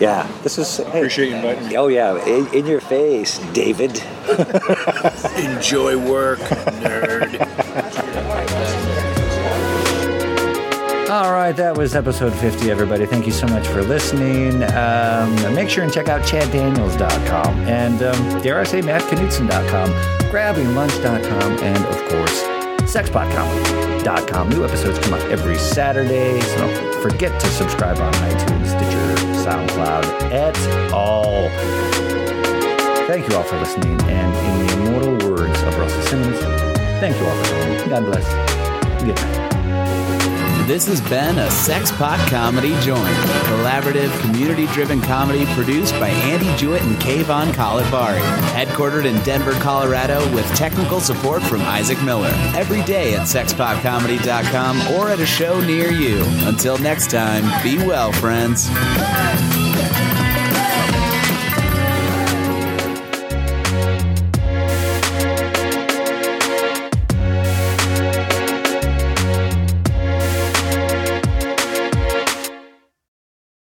Speaker 10: Yeah. This is. Hey.
Speaker 11: Appreciate you inviting me.
Speaker 10: Oh yeah, in, in your face, David.
Speaker 11: Enjoy work, nerd.
Speaker 10: All right, that was episode 50, everybody. Thank you so much for listening. Um, make sure and check out chaddaniels.com and, um, dare I say, mattknudsen.com, grabbinglunch.com, and, of course, sexpotcomedy.com. New episodes come out every Saturday, so don't forget to subscribe on iTunes, Stitcher, SoundCloud, at all. Thank you all for listening, and in the immortal words of Russell Simmons, thank you all for. God bless. Good night.
Speaker 1: This has been a Sexpot Comedy Joint, collaborative, community driven comedy produced by Andy Juett and Kayvon Kalibari. Headquartered in Denver, Colorado, with technical support from Isaac Miller. Every day at sexpotcomedy.com or at a show near you. Until next time, be well, friends.